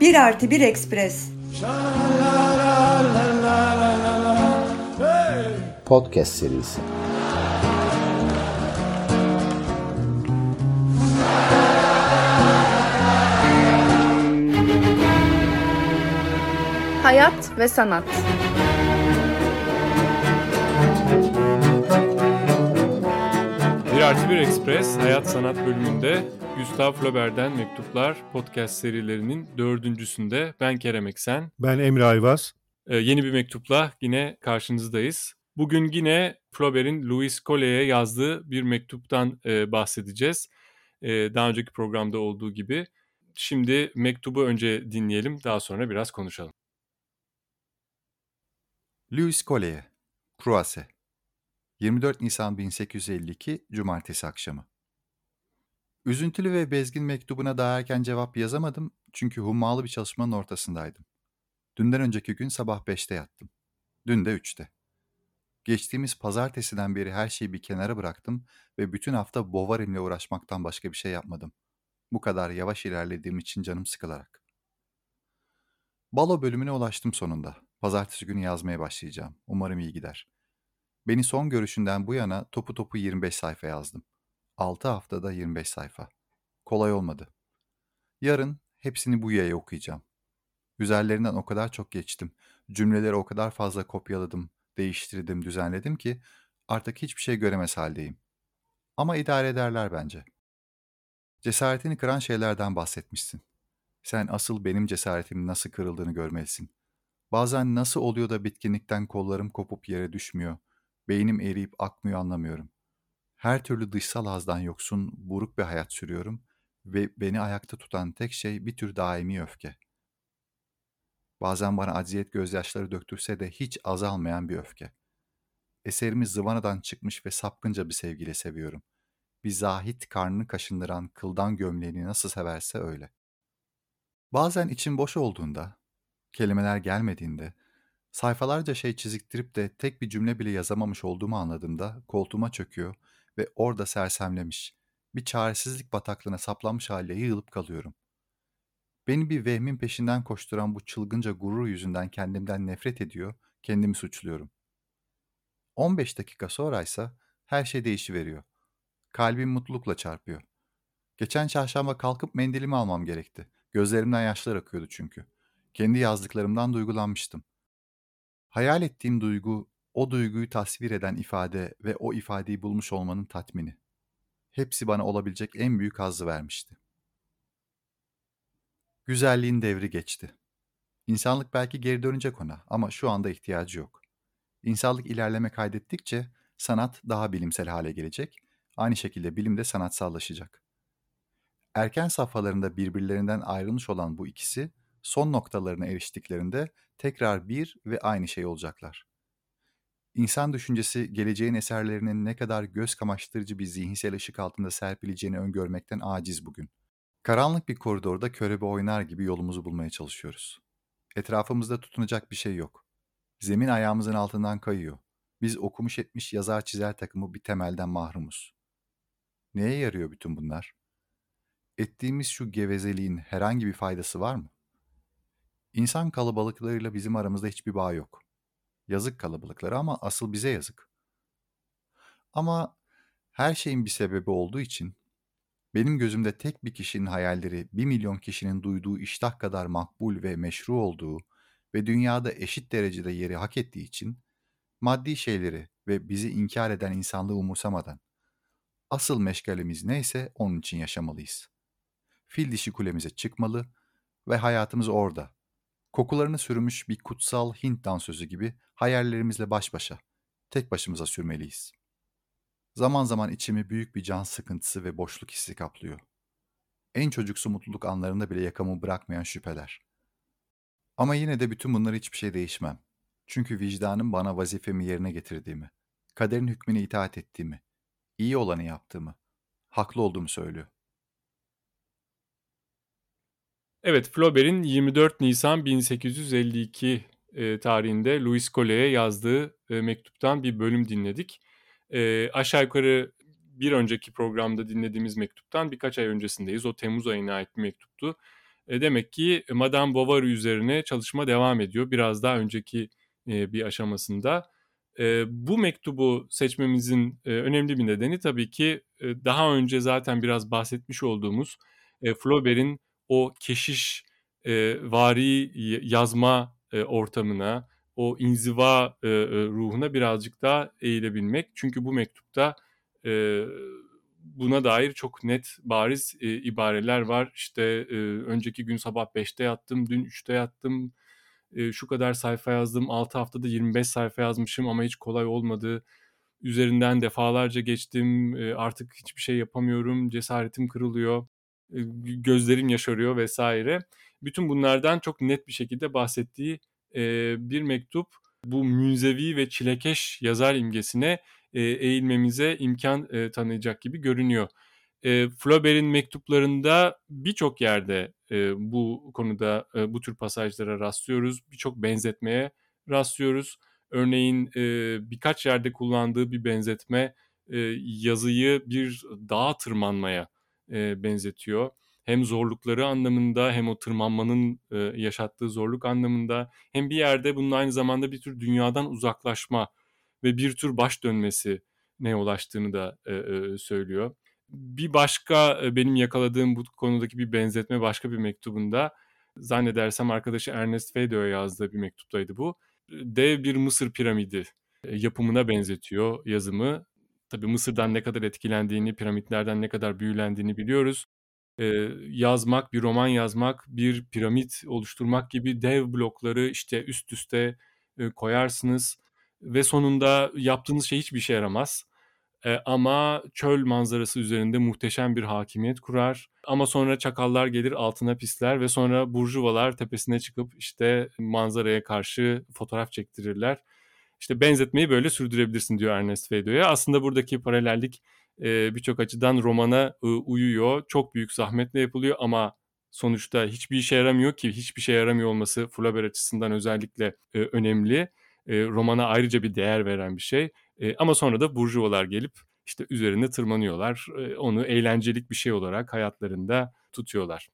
Bir artı bir ekspres. Podcast serisi. Hayat ve sanat. Artı bir Express Hayat Sanat bölümünde Gustav Flaubert'den Mektuplar podcast serilerinin dördüncüsünde ben Kerem Eksen. Ben Emre Ayvaz. Ee, yeni bir mektupla yine karşınızdayız. Bugün yine Flaubert'in Louis Collet'e yazdığı bir mektuptan e, bahsedeceğiz. E, daha önceki programda olduğu gibi. Şimdi mektubu önce dinleyelim, daha sonra biraz konuşalım. Louis Collet'e, Croise, 24 Nisan 1852 Cumartesi akşamı. Üzüntülü ve bezgin mektubuna daha erken cevap yazamadım çünkü hummalı bir çalışmanın ortasındaydım. Dünden önceki gün sabah 5'te yattım. Dün de 3'te. Geçtiğimiz pazartesiden beri her şeyi bir kenara bıraktım ve bütün hafta Bovarim'le uğraşmaktan başka bir şey yapmadım. Bu kadar yavaş ilerlediğim için canım sıkılarak. Balo bölümüne ulaştım sonunda. Pazartesi günü yazmaya başlayacağım. Umarım iyi gider. Beni son görüşünden bu yana topu topu 25 sayfa yazdım. 6 haftada 25 sayfa. Kolay olmadı. Yarın hepsini bu yaya okuyacağım. Üzerlerinden o kadar çok geçtim. Cümleleri o kadar fazla kopyaladım, değiştirdim, düzenledim ki artık hiçbir şey göremez haldeyim. Ama idare ederler bence. Cesaretini kıran şeylerden bahsetmişsin. Sen asıl benim cesaretimin nasıl kırıldığını görmelisin. Bazen nasıl oluyor da bitkinlikten kollarım kopup yere düşmüyor, beynim eriyip akmıyor anlamıyorum. Her türlü dışsal hazdan yoksun, buruk bir hayat sürüyorum ve beni ayakta tutan tek şey bir tür daimi öfke. Bazen bana aciyet gözyaşları döktürse de hiç azalmayan bir öfke. Eserimi zıvanadan çıkmış ve sapkınca bir sevgiyle seviyorum. Bir zahit karnını kaşındıran kıldan gömleğini nasıl severse öyle. Bazen içim boş olduğunda, kelimeler gelmediğinde, sayfalarca şey çiziktirip de tek bir cümle bile yazamamış olduğumu anladığımda koltuğuma çöküyor ve orada sersemlemiş, bir çaresizlik bataklığına saplanmış haliyle yığılıp kalıyorum. Beni bir vehmin peşinden koşturan bu çılgınca gurur yüzünden kendimden nefret ediyor, kendimi suçluyorum. 15 dakika sonraysa her şey değişiveriyor. Kalbim mutlulukla çarpıyor. Geçen çarşamba kalkıp mendilimi almam gerekti. Gözlerimden yaşlar akıyordu çünkü. Kendi yazdıklarımdan duygulanmıştım. Hayal ettiğim duygu, o duyguyu tasvir eden ifade ve o ifadeyi bulmuş olmanın tatmini. Hepsi bana olabilecek en büyük hazzı vermişti. Güzelliğin devri geçti. İnsanlık belki geri dönecek ona ama şu anda ihtiyacı yok. İnsanlık ilerleme kaydettikçe sanat daha bilimsel hale gelecek, aynı şekilde bilim de sanatsallaşacak. Erken safhalarında birbirlerinden ayrılmış olan bu ikisi son noktalarına eriştiklerinde tekrar bir ve aynı şey olacaklar. İnsan düşüncesi geleceğin eserlerinin ne kadar göz kamaştırıcı bir zihinsel ışık altında serpileceğini öngörmekten aciz bugün. Karanlık bir koridorda körebe oynar gibi yolumuzu bulmaya çalışıyoruz. Etrafımızda tutunacak bir şey yok. Zemin ayağımızın altından kayıyor. Biz okumuş etmiş yazar çizer takımı bir temelden mahrumuz. Neye yarıyor bütün bunlar? Ettiğimiz şu gevezeliğin herhangi bir faydası var mı? İnsan kalabalıklarıyla bizim aramızda hiçbir bağ yok. Yazık kalabalıkları ama asıl bize yazık. Ama her şeyin bir sebebi olduğu için benim gözümde tek bir kişinin hayalleri bir milyon kişinin duyduğu iştah kadar makbul ve meşru olduğu ve dünyada eşit derecede yeri hak ettiği için maddi şeyleri ve bizi inkar eden insanlığı umursamadan asıl meşgalemiz neyse onun için yaşamalıyız. Fil dişi kulemize çıkmalı ve hayatımız orada. Kokularını sürmüş bir kutsal Hint dansözü gibi hayallerimizle baş başa, tek başımıza sürmeliyiz. Zaman zaman içimi büyük bir can sıkıntısı ve boşluk hissi kaplıyor. En çocuksu mutluluk anlarında bile yakamı bırakmayan şüpheler. Ama yine de bütün bunları hiçbir şey değişmem. Çünkü vicdanım bana vazifemi yerine getirdiğimi, kaderin hükmüne itaat ettiğimi, iyi olanı yaptığımı, haklı olduğumu söylüyor. Evet, Flaubert'in 24 Nisan 1852 e, tarihinde Louis Collet'e yazdığı e, mektuptan bir bölüm dinledik. E, aşağı yukarı bir önceki programda dinlediğimiz mektuptan birkaç ay öncesindeyiz. O Temmuz ayına ait bir mektuptu. E, demek ki Madame Bovary üzerine çalışma devam ediyor. Biraz daha önceki e, bir aşamasında. E, bu mektubu seçmemizin e, önemli bir nedeni tabii ki e, daha önce zaten biraz bahsetmiş olduğumuz e, Flaubert'in o keşiş e, vari yazma e, ortamına, o inziva e, ruhuna birazcık daha eğilebilmek. Çünkü bu mektupta e, buna dair çok net, bariz e, ibareler var. İşte e, önceki gün sabah 5'te yattım, dün 3'te yattım, e, şu kadar sayfa yazdım, 6 haftada 25 sayfa yazmışım ama hiç kolay olmadı. Üzerinden defalarca geçtim, e, artık hiçbir şey yapamıyorum, cesaretim kırılıyor, gözlerim yaşarıyor vesaire. Bütün bunlardan çok net bir şekilde bahsettiği e, bir mektup. Bu münzevi ve çilekeş yazar imgesine e, eğilmemize imkan e, tanıyacak gibi görünüyor. E, Flaubert'in mektuplarında birçok yerde e, bu konuda e, bu tür pasajlara rastlıyoruz. Birçok benzetmeye rastlıyoruz. Örneğin e, birkaç yerde kullandığı bir benzetme e, yazıyı bir dağa tırmanmaya e, benzetiyor. Hem zorlukları anlamında hem o tırmanmanın e, yaşattığı zorluk anlamında hem bir yerde bunun aynı zamanda bir tür dünyadan uzaklaşma ve bir tür baş dönmesi ne ulaştığını da e, e, söylüyor. Bir başka e, benim yakaladığım bu konudaki bir benzetme başka bir mektubunda zannedersem arkadaşı Ernest Feydeau'ya yazdığı bir mektuptaydı bu. Dev bir Mısır piramidi yapımına benzetiyor yazımı. Tabii Mısır'dan ne kadar etkilendiğini, piramitlerden ne kadar büyülendiğini biliyoruz. Ee, yazmak, bir roman yazmak, bir piramit oluşturmak gibi dev blokları işte üst üste e, koyarsınız ve sonunda yaptığınız şey hiçbir şey yaramaz. E, ama çöl manzarası üzerinde muhteşem bir hakimiyet kurar. Ama sonra çakallar gelir altına pisler ve sonra burjuvalar tepesine çıkıp işte manzaraya karşı fotoğraf çektirirler. İşte benzetmeyi böyle sürdürebilirsin diyor Ernest Feydeau'ya. Aslında buradaki paralellik e, birçok açıdan romana e, uyuyor. Çok büyük zahmetle yapılıyor ama sonuçta hiçbir işe yaramıyor ki hiçbir şey yaramıyor olması Flaubert açısından özellikle e, önemli e, romana ayrıca bir değer veren bir şey. E, ama sonra da burjuvalar gelip işte üzerine tırmanıyorlar. E, onu eğlencelik bir şey olarak hayatlarında tutuyorlar.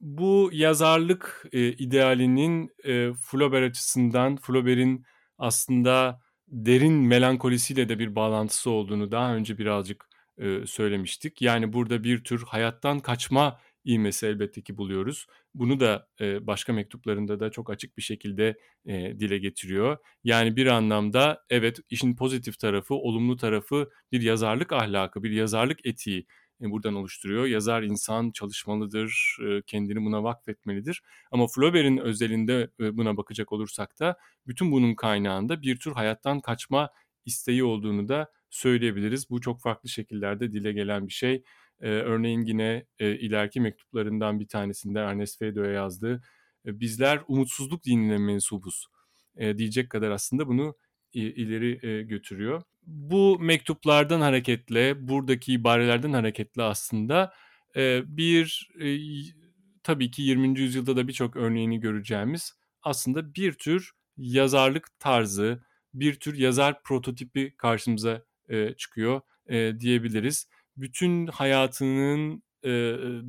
Bu yazarlık e, idealinin e, Flaubert açısından Flaubert'in aslında derin melankolisiyle de bir bağlantısı olduğunu daha önce birazcık e, söylemiştik. Yani burada bir tür hayattan kaçma ivmesi elbette ki buluyoruz. Bunu da e, başka mektuplarında da çok açık bir şekilde e, dile getiriyor. Yani bir anlamda evet işin pozitif tarafı, olumlu tarafı bir yazarlık ahlakı, bir yazarlık etiği buradan oluşturuyor. Yazar insan çalışmalıdır, e, kendini buna vakfetmelidir. Ama Flaubert'in özelinde e, buna bakacak olursak da bütün bunun kaynağında bir tür hayattan kaçma isteği olduğunu da söyleyebiliriz. Bu çok farklı şekillerde dile gelen bir şey. E, örneğin yine e, ileriki mektuplarından bir tanesinde Ernest Feydeau'ya yazdığı e, bizler umutsuzluk dinine mensubuz e, diyecek kadar aslında bunu e, ileri e, götürüyor. Bu mektuplardan hareketle, buradaki ibarelerden hareketle aslında e, bir e, tabii ki 20. yüzyılda da birçok örneğini göreceğimiz aslında bir tür yazarlık tarzı, bir tür yazar prototipi karşımıza çıkıyor diyebiliriz bütün hayatının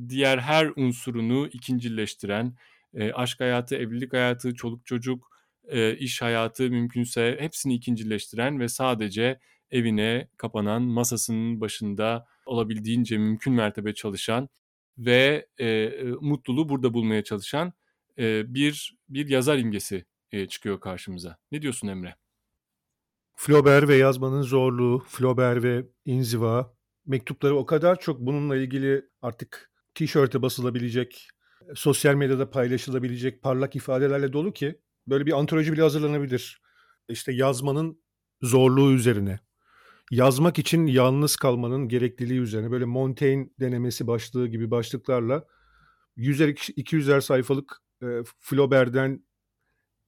diğer her unsurunu ikincileştiren, aşk hayatı, evlilik hayatı, çoluk çocuk, e, iş hayatı mümkünse hepsini ikincileştiren ve sadece evine kapanan, masasının başında olabildiğince mümkün mertebe çalışan ve e, mutluluğu burada bulmaya çalışan e, bir bir yazar imgesi e, çıkıyor karşımıza. Ne diyorsun Emre? Flaubert ve yazmanın zorluğu, Flaubert ve inziva, mektupları o kadar çok bununla ilgili artık tişörte basılabilecek, sosyal medyada paylaşılabilecek parlak ifadelerle dolu ki böyle bir antoloji bile hazırlanabilir. İşte yazmanın zorluğu üzerine, yazmak için yalnız kalmanın gerekliliği üzerine böyle Montaigne denemesi başlığı gibi başlıklarla 100'er 200'er sayfalık e, Flaubert'den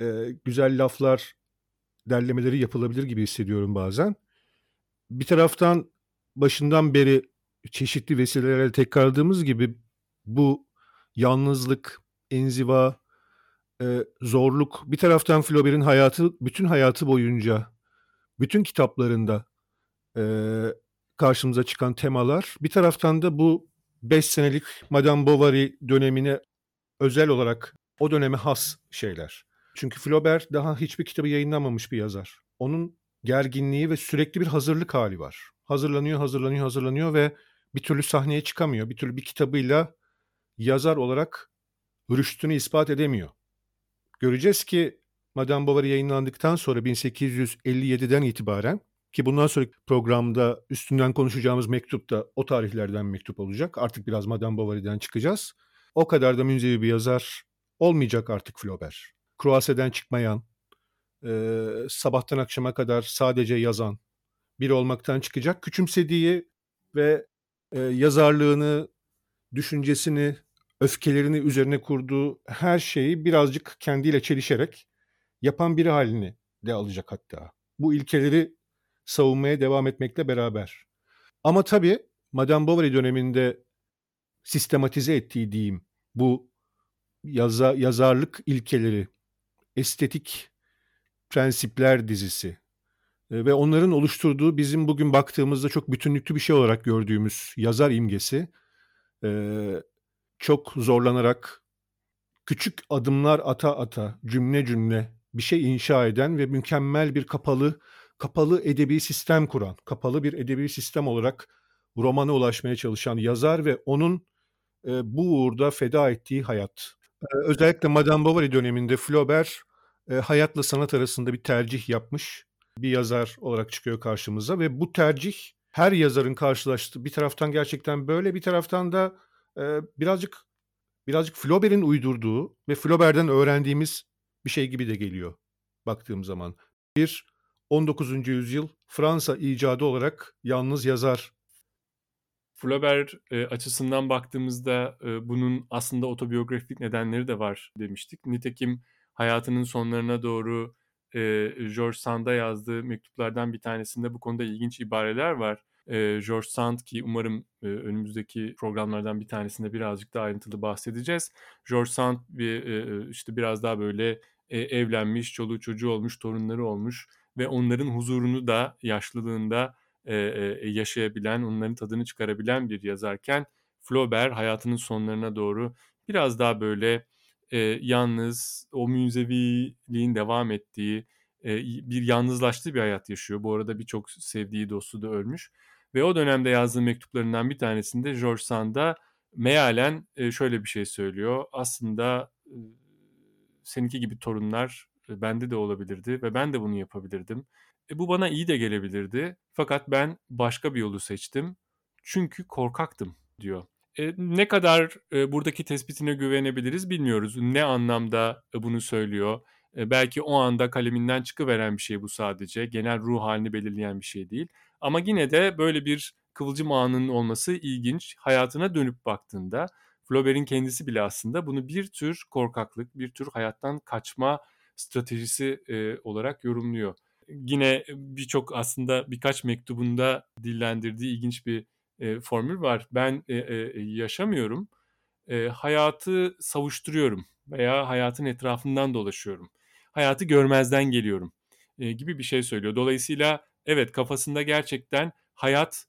e, güzel laflar derlemeleri yapılabilir gibi hissediyorum bazen. Bir taraftan başından beri çeşitli vesilelerle tekrarladığımız gibi bu yalnızlık, enziva, e, zorluk. Bir taraftan Flaubert'in hayatı, bütün hayatı boyunca, bütün kitaplarında e, karşımıza çıkan temalar. Bir taraftan da bu 5 senelik Madame Bovary dönemine özel olarak o döneme has şeyler. Çünkü Flaubert daha hiçbir kitabı yayınlamamış bir yazar. Onun gerginliği ve sürekli bir hazırlık hali var. Hazırlanıyor, hazırlanıyor, hazırlanıyor ve bir türlü sahneye çıkamıyor. Bir türlü bir kitabıyla yazar olarak rüştünü ispat edemiyor. Göreceğiz ki Madame Bovary yayınlandıktan sonra 1857'den itibaren ki bundan sonraki programda üstünden konuşacağımız mektup da o tarihlerden mektup olacak. Artık biraz Madame Bovary'den çıkacağız. O kadar da münzevi bir yazar olmayacak artık Flaubert. Croase'den çıkmayan, e, sabahtan akşama kadar sadece yazan biri olmaktan çıkacak. Küçümsediği ve e, yazarlığını, düşüncesini, öfkelerini üzerine kurduğu her şeyi birazcık kendiyle çelişerek yapan biri halini de alacak hatta. Bu ilkeleri savunmaya devam etmekle beraber. Ama tabii Madame Bovary döneminde sistematize ettiği diyeyim bu yaza, yazarlık ilkeleri, estetik prensipler dizisi e, ve onların oluşturduğu bizim bugün baktığımızda çok bütünlüklü bir şey olarak gördüğümüz yazar imgesi e, çok zorlanarak küçük adımlar ata ata cümle cümle bir şey inşa eden ve mükemmel bir kapalı kapalı edebi sistem kuran, kapalı bir edebi sistem olarak romana ulaşmaya çalışan yazar ve onun e, bu uğurda feda ettiği hayat. E, özellikle Madame Bovary döneminde Flaubert e, hayatla sanat arasında bir tercih yapmış bir yazar olarak çıkıyor karşımıza ve bu tercih her yazarın karşılaştığı bir taraftan gerçekten böyle bir taraftan da e, birazcık birazcık Flaubert'in uydurduğu ve Flaubert'den öğrendiğimiz bir şey gibi de geliyor baktığım zaman. Bir 19. yüzyıl Fransa icadı olarak yalnız yazar. Flaubert e, açısından baktığımızda e, bunun aslında otobiyografik nedenleri de var demiştik. Nitekim hayatının sonlarına doğru e, George Sand'a yazdığı mektuplardan bir tanesinde bu konuda ilginç ibareler var. E, George Sand ki umarım e, önümüzdeki programlardan bir tanesinde birazcık daha ayrıntılı bahsedeceğiz. George Sand bir e, işte biraz daha böyle e, evlenmiş, çoluğu çocuğu olmuş, torunları olmuş ve onların huzurunu da yaşlılığında e, e, yaşayabilen, onların tadını çıkarabilen bir yazarken Flaubert hayatının sonlarına doğru biraz daha böyle e, yalnız, o münzeviliğin devam ettiği, e, bir yalnızlaştığı bir hayat yaşıyor. Bu arada birçok sevdiği dostu da ölmüş. Ve o dönemde yazdığı mektuplarından bir tanesinde George Sand'a mealen şöyle bir şey söylüyor. Aslında seninki gibi torunlar bende de olabilirdi ve ben de bunu yapabilirdim. E, bu bana iyi de gelebilirdi. Fakat ben başka bir yolu seçtim. Çünkü korkaktım diyor. E, ne kadar buradaki tespitine güvenebiliriz bilmiyoruz. Ne anlamda bunu söylüyor? Belki o anda kaleminden çıkıveren bir şey bu sadece. Genel ruh halini belirleyen bir şey değil. Ama yine de böyle bir kıvılcım anının olması ilginç. Hayatına dönüp baktığında Flaubert'in kendisi bile aslında bunu bir tür korkaklık, bir tür hayattan kaçma stratejisi e, olarak yorumluyor. Yine birçok aslında birkaç mektubunda dillendirdiği ilginç bir e, formül var. Ben e, e, yaşamıyorum, e, hayatı savuşturuyorum veya hayatın etrafından dolaşıyorum. Hayatı görmezden geliyorum e, gibi bir şey söylüyor. Dolayısıyla evet kafasında gerçekten hayat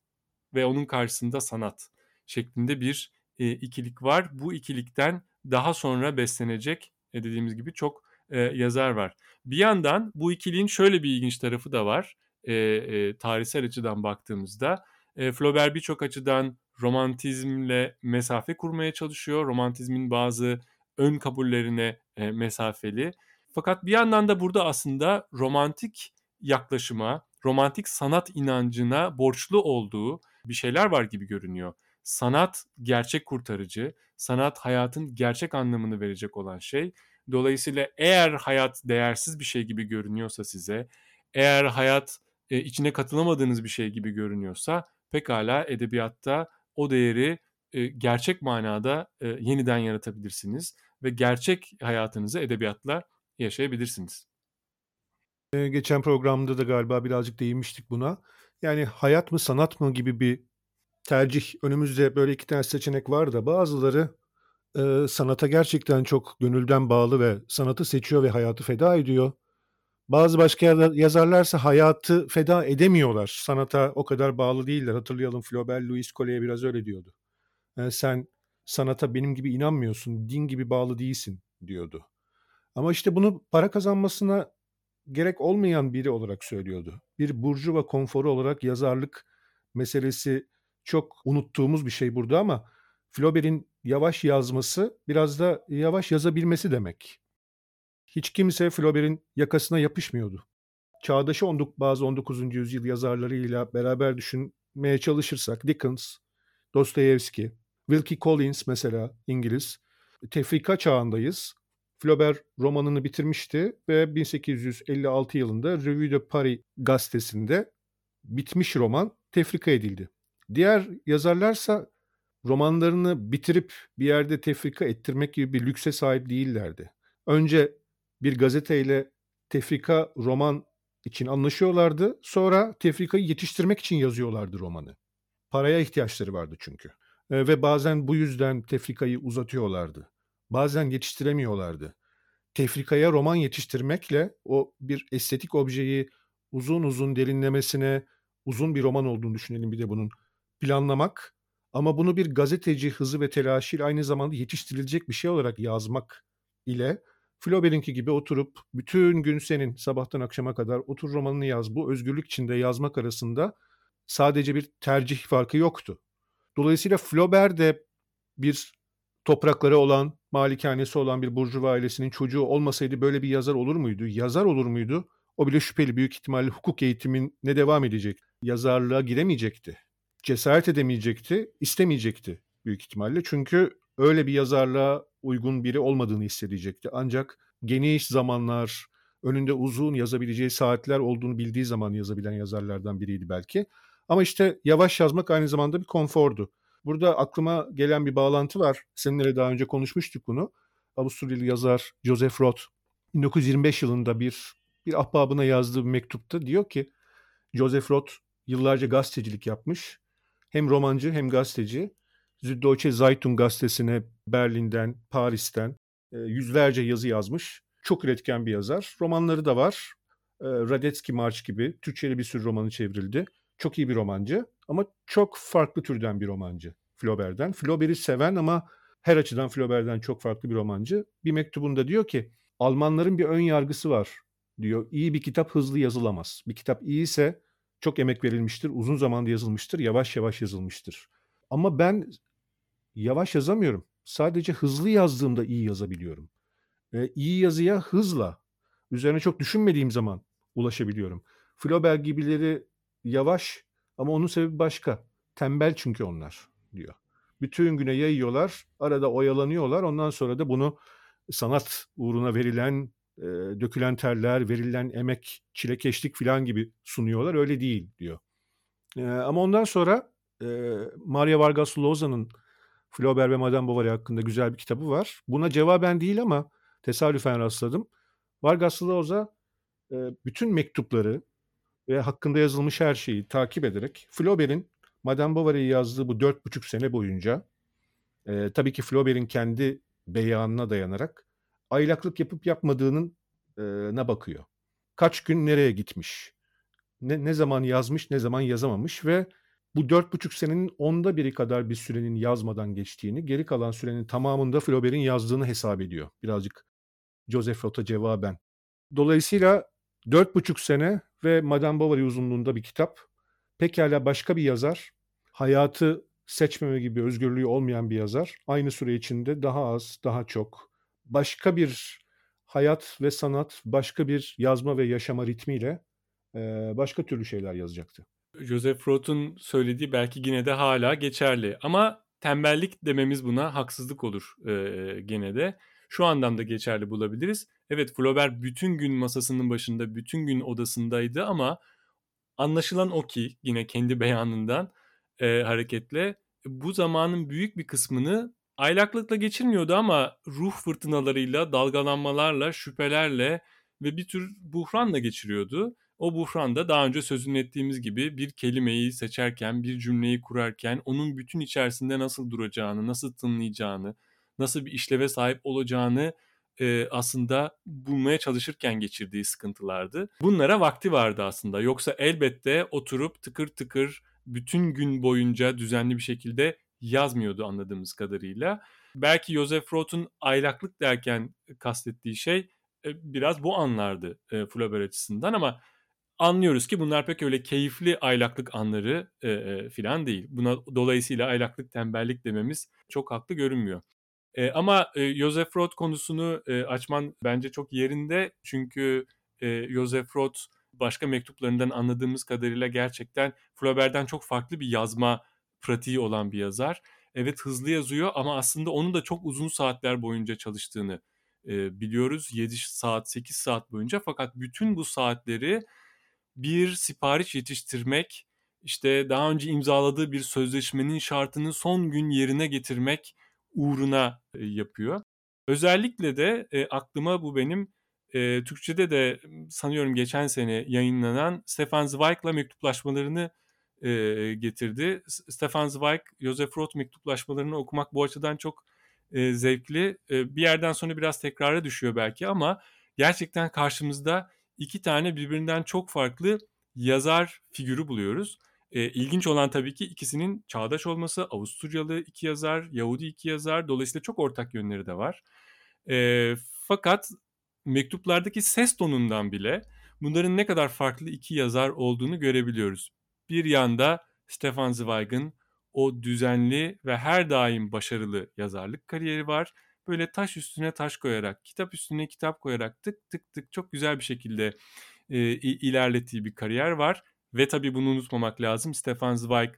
ve onun karşısında sanat şeklinde bir e, ikilik var. Bu ikilikten daha sonra beslenecek e, dediğimiz gibi çok e, yazar var. Bir yandan bu ikiliğin şöyle bir ilginç tarafı da var. E, e, tarihsel açıdan baktığımızda e, Flaubert birçok açıdan romantizmle mesafe kurmaya çalışıyor. Romantizmin bazı ön kabullerine e, mesafeli. Fakat bir yandan da burada aslında romantik yaklaşıma, romantik sanat inancına borçlu olduğu bir şeyler var gibi görünüyor. Sanat gerçek kurtarıcı, sanat hayatın gerçek anlamını verecek olan şey. Dolayısıyla eğer hayat değersiz bir şey gibi görünüyorsa size, eğer hayat e, içine katılamadığınız bir şey gibi görünüyorsa pekala edebiyatta o değeri e, gerçek manada e, yeniden yaratabilirsiniz ve gerçek hayatınızı edebiyatla yaşayabilirsiniz. Geçen programda da galiba birazcık değinmiştik buna. Yani hayat mı sanat mı gibi bir tercih önümüzde böyle iki tane seçenek var da bazıları e, sanata gerçekten çok gönülden bağlı ve sanatı seçiyor ve hayatı feda ediyor. Bazı başka yazarlarsa hayatı feda edemiyorlar. Sanata o kadar bağlı değiller. Hatırlayalım Flaubert Louis Collet'e biraz öyle diyordu. Yani sen sanata benim gibi inanmıyorsun, din gibi bağlı değilsin diyordu. Ama işte bunu para kazanmasına gerek olmayan biri olarak söylüyordu. Bir burcu ve konforu olarak yazarlık meselesi çok unuttuğumuz bir şey burada ama Flaubert'in yavaş yazması biraz da yavaş yazabilmesi demek. Hiç kimse Flaubert'in yakasına yapışmıyordu. Çağdaşı onduk, bazı 19. yüzyıl yazarlarıyla beraber düşünmeye çalışırsak Dickens, Dostoyevski, Wilkie Collins mesela İngiliz. Tefrika çağındayız. Flaubert romanını bitirmişti ve 1856 yılında Revue de Paris gazetesinde bitmiş roman tefrika edildi. Diğer yazarlarsa romanlarını bitirip bir yerde tefrika ettirmek gibi bir lükse sahip değillerdi. Önce bir gazeteyle tefrika roman için anlaşıyorlardı. Sonra tefrikayı yetiştirmek için yazıyorlardı romanı. Paraya ihtiyaçları vardı çünkü. E, ve bazen bu yüzden tefrikayı uzatıyorlardı. Bazen yetiştiremiyorlardı. Tefrikaya roman yetiştirmekle o bir estetik objeyi uzun uzun derinlemesine uzun bir roman olduğunu düşünelim bir de bunun planlamak ama bunu bir gazeteci hızı ve telaşıyla aynı zamanda yetiştirilecek bir şey olarak yazmak ile Flaubert'inki gibi oturup bütün gün senin sabahtan akşama kadar otur romanını yaz bu özgürlük içinde yazmak arasında sadece bir tercih farkı yoktu. Dolayısıyla Flaubert de bir toprakları olan, malikanesi olan bir burjuva ailesinin çocuğu olmasaydı böyle bir yazar olur muydu? Yazar olur muydu? O bile şüpheli büyük ihtimalle hukuk eğitimin ne devam edecek? Yazarlığa giremeyecekti. Cesaret edemeyecekti, istemeyecekti büyük ihtimalle. Çünkü öyle bir yazarlığa uygun biri olmadığını hissedecekti. Ancak geniş zamanlar, önünde uzun yazabileceği saatler olduğunu bildiği zaman yazabilen yazarlardan biriydi belki. Ama işte yavaş yazmak aynı zamanda bir konfordu. Burada aklıma gelen bir bağlantı var. Seninle daha önce konuşmuştuk bunu. Avusturyalı yazar Joseph Roth 1925 yılında bir bir ahbabına yazdığı bir mektupta diyor ki Joseph Roth yıllarca gazetecilik yapmış. Hem romancı hem gazeteci. Süddeutsche Zeitung gazetesine Berlin'den, Paris'ten e, yüzlerce yazı yazmış. Çok üretken bir yazar. Romanları da var. E, Radetzky March gibi Türkçe'li bir sürü romanı çevrildi. Çok iyi bir romancı ama çok farklı türden bir romancı Flaubert'den. Flaubert'i seven ama her açıdan Flaubert'den çok farklı bir romancı. Bir mektubunda diyor ki Almanların bir ön yargısı var diyor. İyi bir kitap hızlı yazılamaz. Bir kitap iyi ise çok emek verilmiştir, uzun zamanda yazılmıştır, yavaş yavaş yazılmıştır. Ama ben yavaş yazamıyorum. Sadece hızlı yazdığımda iyi yazabiliyorum. Ee, iyi yazıya hızla, üzerine çok düşünmediğim zaman ulaşabiliyorum. Flaubert gibileri yavaş ama onun sebebi başka. Tembel çünkü onlar diyor. Bütün güne yayıyorlar, arada oyalanıyorlar. Ondan sonra da bunu sanat uğruna verilen, e, dökülen terler, verilen emek, çilekeşlik falan gibi sunuyorlar. Öyle değil diyor. E, ama ondan sonra e, Maria Vargas Llosa'nın Flaubert ve Madame Bovary hakkında güzel bir kitabı var. Buna cevaben değil ama tesadüfen rastladım. Vargas Llosa e, bütün mektupları, ve hakkında yazılmış her şeyi takip ederek Flaubert'in Madame Bovary'i yazdığı bu dört buçuk sene boyunca e, tabii ki Flaubert'in kendi beyanına dayanarak aylaklık yapıp yapmadığının e, ne bakıyor. Kaç gün nereye gitmiş, ne, ne zaman yazmış, ne zaman yazamamış ve bu dört buçuk senenin onda biri kadar bir sürenin yazmadan geçtiğini, geri kalan sürenin tamamında Flaubert'in yazdığını hesap ediyor. Birazcık Joseph Roth'a cevaben. Dolayısıyla dört buçuk sene ve Madame Bovary uzunluğunda bir kitap. Pekala başka bir yazar, hayatı seçmeme gibi özgürlüğü olmayan bir yazar. Aynı süre içinde daha az, daha çok, başka bir hayat ve sanat, başka bir yazma ve yaşama ritmiyle başka türlü şeyler yazacaktı. Joseph Roth'un söylediği belki yine de hala geçerli ama tembellik dememiz buna haksızlık olur gene de. Şu anlamda geçerli bulabiliriz. Evet Flaubert bütün gün masasının başında, bütün gün odasındaydı ama anlaşılan o ki yine kendi beyanından e, hareketle bu zamanın büyük bir kısmını aylaklıkla geçirmiyordu ama ruh fırtınalarıyla, dalgalanmalarla, şüphelerle ve bir tür buhranla geçiriyordu. O buhranda daha önce sözünü ettiğimiz gibi bir kelimeyi seçerken, bir cümleyi kurarken onun bütün içerisinde nasıl duracağını, nasıl tınlayacağını, nasıl bir işleve sahip olacağını e, aslında bulmaya çalışırken geçirdiği sıkıntılardı. Bunlara vakti vardı aslında. Yoksa elbette oturup tıkır tıkır bütün gün boyunca düzenli bir şekilde yazmıyordu anladığımız kadarıyla. Belki Joseph Roth'un aylaklık derken kastettiği şey biraz bu anlardı e, Flaubert açısından ama anlıyoruz ki bunlar pek öyle keyifli aylaklık anları e, e, filan değil. Buna dolayısıyla aylaklık tembellik dememiz çok haklı görünmüyor. E, ama e, Joseph Roth konusunu e, açman bence çok yerinde. Çünkü e, Joseph Roth başka mektuplarından anladığımız kadarıyla gerçekten Flaubert'den çok farklı bir yazma pratiği olan bir yazar. Evet hızlı yazıyor ama aslında onun da çok uzun saatler boyunca çalıştığını e, biliyoruz. 7 saat, 8 saat boyunca fakat bütün bu saatleri bir sipariş yetiştirmek, işte daha önce imzaladığı bir sözleşmenin şartını son gün yerine getirmek uğruna e, yapıyor. Özellikle de e, aklıma bu benim e, Türkçe'de de sanıyorum geçen sene yayınlanan Stefan Zweig'la mektuplaşmalarını e, getirdi. Stefan Zweig, Joseph Roth mektuplaşmalarını okumak bu açıdan çok e, zevkli. E, bir yerden sonra biraz tekrara düşüyor belki ama gerçekten karşımızda iki tane birbirinden çok farklı yazar figürü buluyoruz. E, ilginç olan tabii ki ikisinin çağdaş olması. Avusturyalı iki yazar, Yahudi iki yazar. Dolayısıyla çok ortak yönleri de var. E, fakat mektuplardaki ses tonundan bile bunların ne kadar farklı iki yazar olduğunu görebiliyoruz. Bir yanda Stefan Zweig'in o düzenli ve her daim başarılı yazarlık kariyeri var. Böyle taş üstüne taş koyarak, kitap üstüne kitap koyarak tık tık tık çok güzel bir şekilde e, ilerlettiği bir kariyer var. Ve tabii bunu unutmamak lazım. Stefan Zweig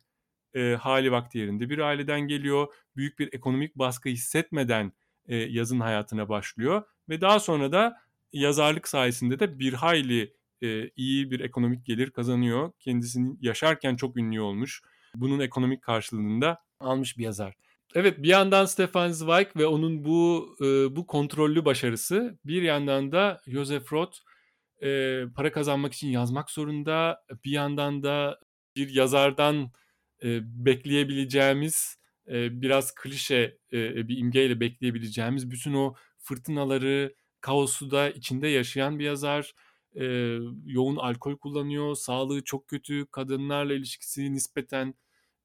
e, hali vakti yerinde bir aileden geliyor. Büyük bir ekonomik baskı hissetmeden e, yazın hayatına başlıyor. Ve daha sonra da yazarlık sayesinde de bir hayli e, iyi bir ekonomik gelir kazanıyor. Kendisini yaşarken çok ünlü olmuş. Bunun ekonomik karşılığında almış bir yazar. Evet bir yandan Stefan Zweig ve onun bu e, bu kontrollü başarısı bir yandan da Joseph Roth e, para kazanmak için yazmak zorunda. Bir yandan da bir yazardan e, bekleyebileceğimiz e, biraz klişe e, bir imgeyle bekleyebileceğimiz bütün o fırtınaları, kaosu da içinde yaşayan bir yazar. E, yoğun alkol kullanıyor, sağlığı çok kötü, kadınlarla ilişkisi nispeten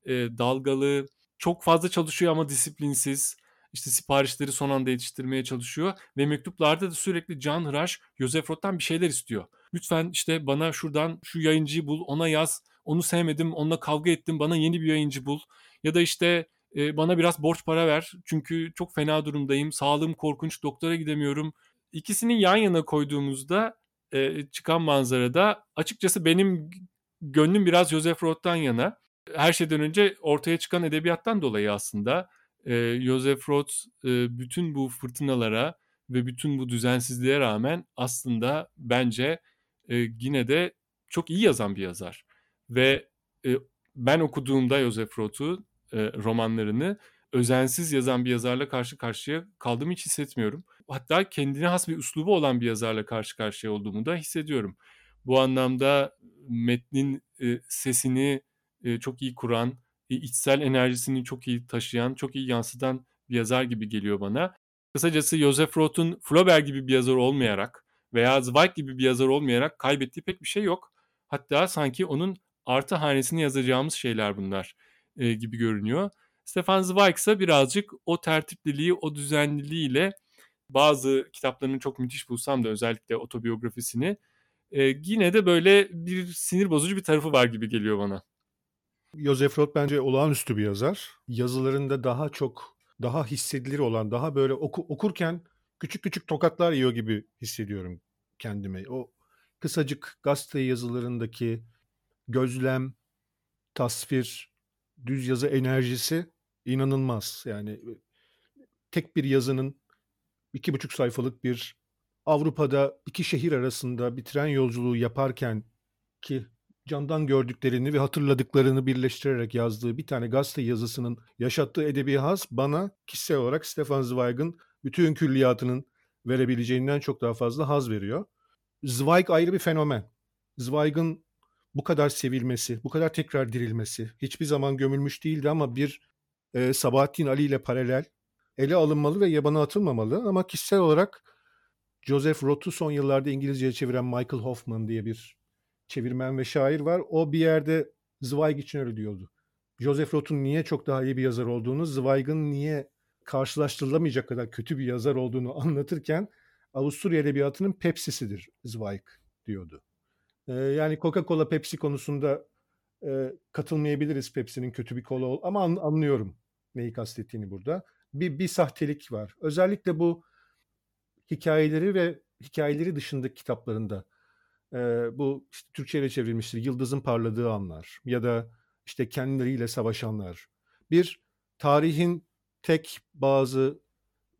e, dalgalı, çok fazla çalışıyor ama disiplinsiz işte siparişleri son anda yetiştirmeye çalışıyor ve mektuplarda da sürekli Can Hıraş Joseph Roth'tan bir şeyler istiyor. Lütfen işte bana şuradan şu yayıncıyı bul, ona yaz. Onu sevmedim, onunla kavga ettim, bana yeni bir yayıncı bul. Ya da işte e, bana biraz borç para ver çünkü çok fena durumdayım, sağlığım korkunç, doktora gidemiyorum. İkisini yan yana koyduğumuzda e, çıkan manzarada açıkçası benim gönlüm biraz Joseph Roth'tan yana. Her şeyden önce ortaya çıkan edebiyattan dolayı aslında e, Joseph Roth e, bütün bu fırtınalara ve bütün bu düzensizliğe rağmen aslında bence e, yine de çok iyi yazan bir yazar. Ve e, ben okuduğumda Joseph Roth'u e, romanlarını özensiz yazan bir yazarla karşı karşıya kaldığımı hiç hissetmiyorum. Hatta kendine has bir üslubu olan bir yazarla karşı karşıya olduğumu da hissediyorum. Bu anlamda metnin e, sesini e, çok iyi kuran, içsel enerjisini çok iyi taşıyan, çok iyi yansıtan bir yazar gibi geliyor bana. Kısacası Joseph Roth'un Flaubert gibi bir yazar olmayarak veya Zweig gibi bir yazar olmayarak kaybettiği pek bir şey yok. Hatta sanki onun artı hanesini yazacağımız şeyler bunlar e, gibi görünüyor. Stefan Zweig ise birazcık o tertipliliği, o düzenliliğiyle bazı kitaplarını çok müthiş bulsam da özellikle otobiyografisini e, yine de böyle bir sinir bozucu bir tarafı var gibi geliyor bana. Joseph Roth bence olağanüstü bir yazar. Yazılarında daha çok, daha hissedilir olan, daha böyle oku, okurken küçük küçük tokatlar yiyor gibi hissediyorum kendime. O kısacık gazete yazılarındaki gözlem, tasvir, düz yazı enerjisi inanılmaz. Yani tek bir yazının iki buçuk sayfalık bir Avrupa'da iki şehir arasında bir tren yolculuğu yaparken ki candan gördüklerini ve hatırladıklarını birleştirerek yazdığı bir tane gazete yazısının yaşattığı edebi haz bana kişisel olarak Stefan Zweig'ın bütün külliyatının verebileceğinden çok daha fazla haz veriyor. Zweig ayrı bir fenomen. Zweig'ın bu kadar sevilmesi, bu kadar tekrar dirilmesi hiçbir zaman gömülmüş değildi ama bir e, Sabahattin Ali ile paralel ele alınmalı ve yabana atılmamalı ama kişisel olarak Joseph Roth'u son yıllarda İngilizceye çeviren Michael Hoffman diye bir çevirmen ve şair var. O bir yerde Zweig için öyle diyordu. Joseph Roth'un niye çok daha iyi bir yazar olduğunu, Zweig'ın niye karşılaştırılamayacak kadar kötü bir yazar olduğunu anlatırken Avusturya Edebiyatı'nın Pepsi'sidir Zweig diyordu. Ee, yani Coca-Cola Pepsi konusunda e, katılmayabiliriz Pepsi'nin kötü bir kola ol ama an, anlıyorum neyi kastettiğini burada. Bir, bir sahtelik var. Özellikle bu hikayeleri ve hikayeleri dışındaki kitaplarında e, bu işte Türkçe'ye çevrilmiştir. Yıldızın parladığı anlar ya da işte kendileriyle savaşanlar. Bir tarihin tek bazı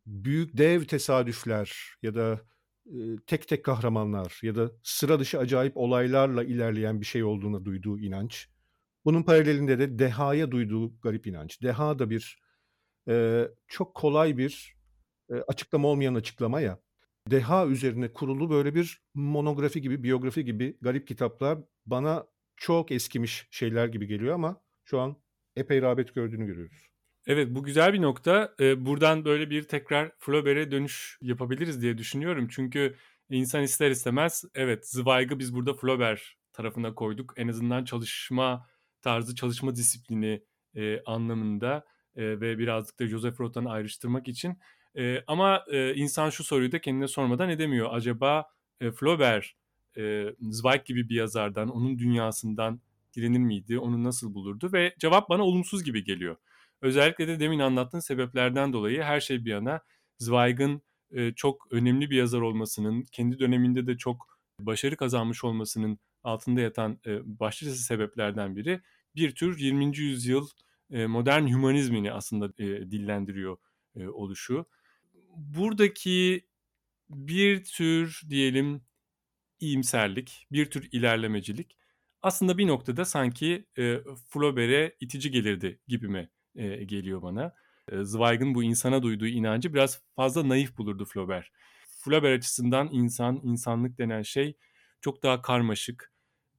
büyük dev tesadüfler ya da e, tek tek kahramanlar ya da sıra dışı acayip olaylarla ilerleyen bir şey olduğuna duyduğu inanç. Bunun paralelinde de dehaya duyduğu garip inanç. Deha da bir e, çok kolay bir e, açıklama olmayan açıklama ya. Deha üzerine kurulu böyle bir monografi gibi, biyografi gibi garip kitaplar bana çok eskimiş şeyler gibi geliyor ama şu an epey rağbet gördüğünü görüyoruz. Evet bu güzel bir nokta. Buradan böyle bir tekrar Flaubert'e dönüş yapabiliriz diye düşünüyorum. Çünkü insan ister istemez evet Zweig'ı biz burada Flaubert tarafına koyduk. En azından çalışma tarzı, çalışma disiplini e, anlamında e, ve birazcık da Joseph Roth'tan ayrıştırmak için. E, ama e, insan şu soruyu da kendine sormadan edemiyor. Acaba e, Flaubert e, Zweig gibi bir yazardan, onun dünyasından direnir miydi? Onu nasıl bulurdu? Ve cevap bana olumsuz gibi geliyor. Özellikle de demin anlattığın sebeplerden dolayı her şey bir yana Zweig'ın e, çok önemli bir yazar olmasının, kendi döneminde de çok başarı kazanmış olmasının altında yatan e, başlıca sebeplerden biri bir tür 20. yüzyıl e, modern hümanizmini aslında e, dillendiriyor e, oluşu. Buradaki bir tür diyelim iyimserlik, bir tür ilerlemecilik aslında bir noktada sanki e, Flaubert'e itici gelirdi gibime e, geliyor bana. E, Zweig'ın bu insana duyduğu inancı biraz fazla naif bulurdu Flaubert. Flaubert açısından insan, insanlık denen şey çok daha karmaşık.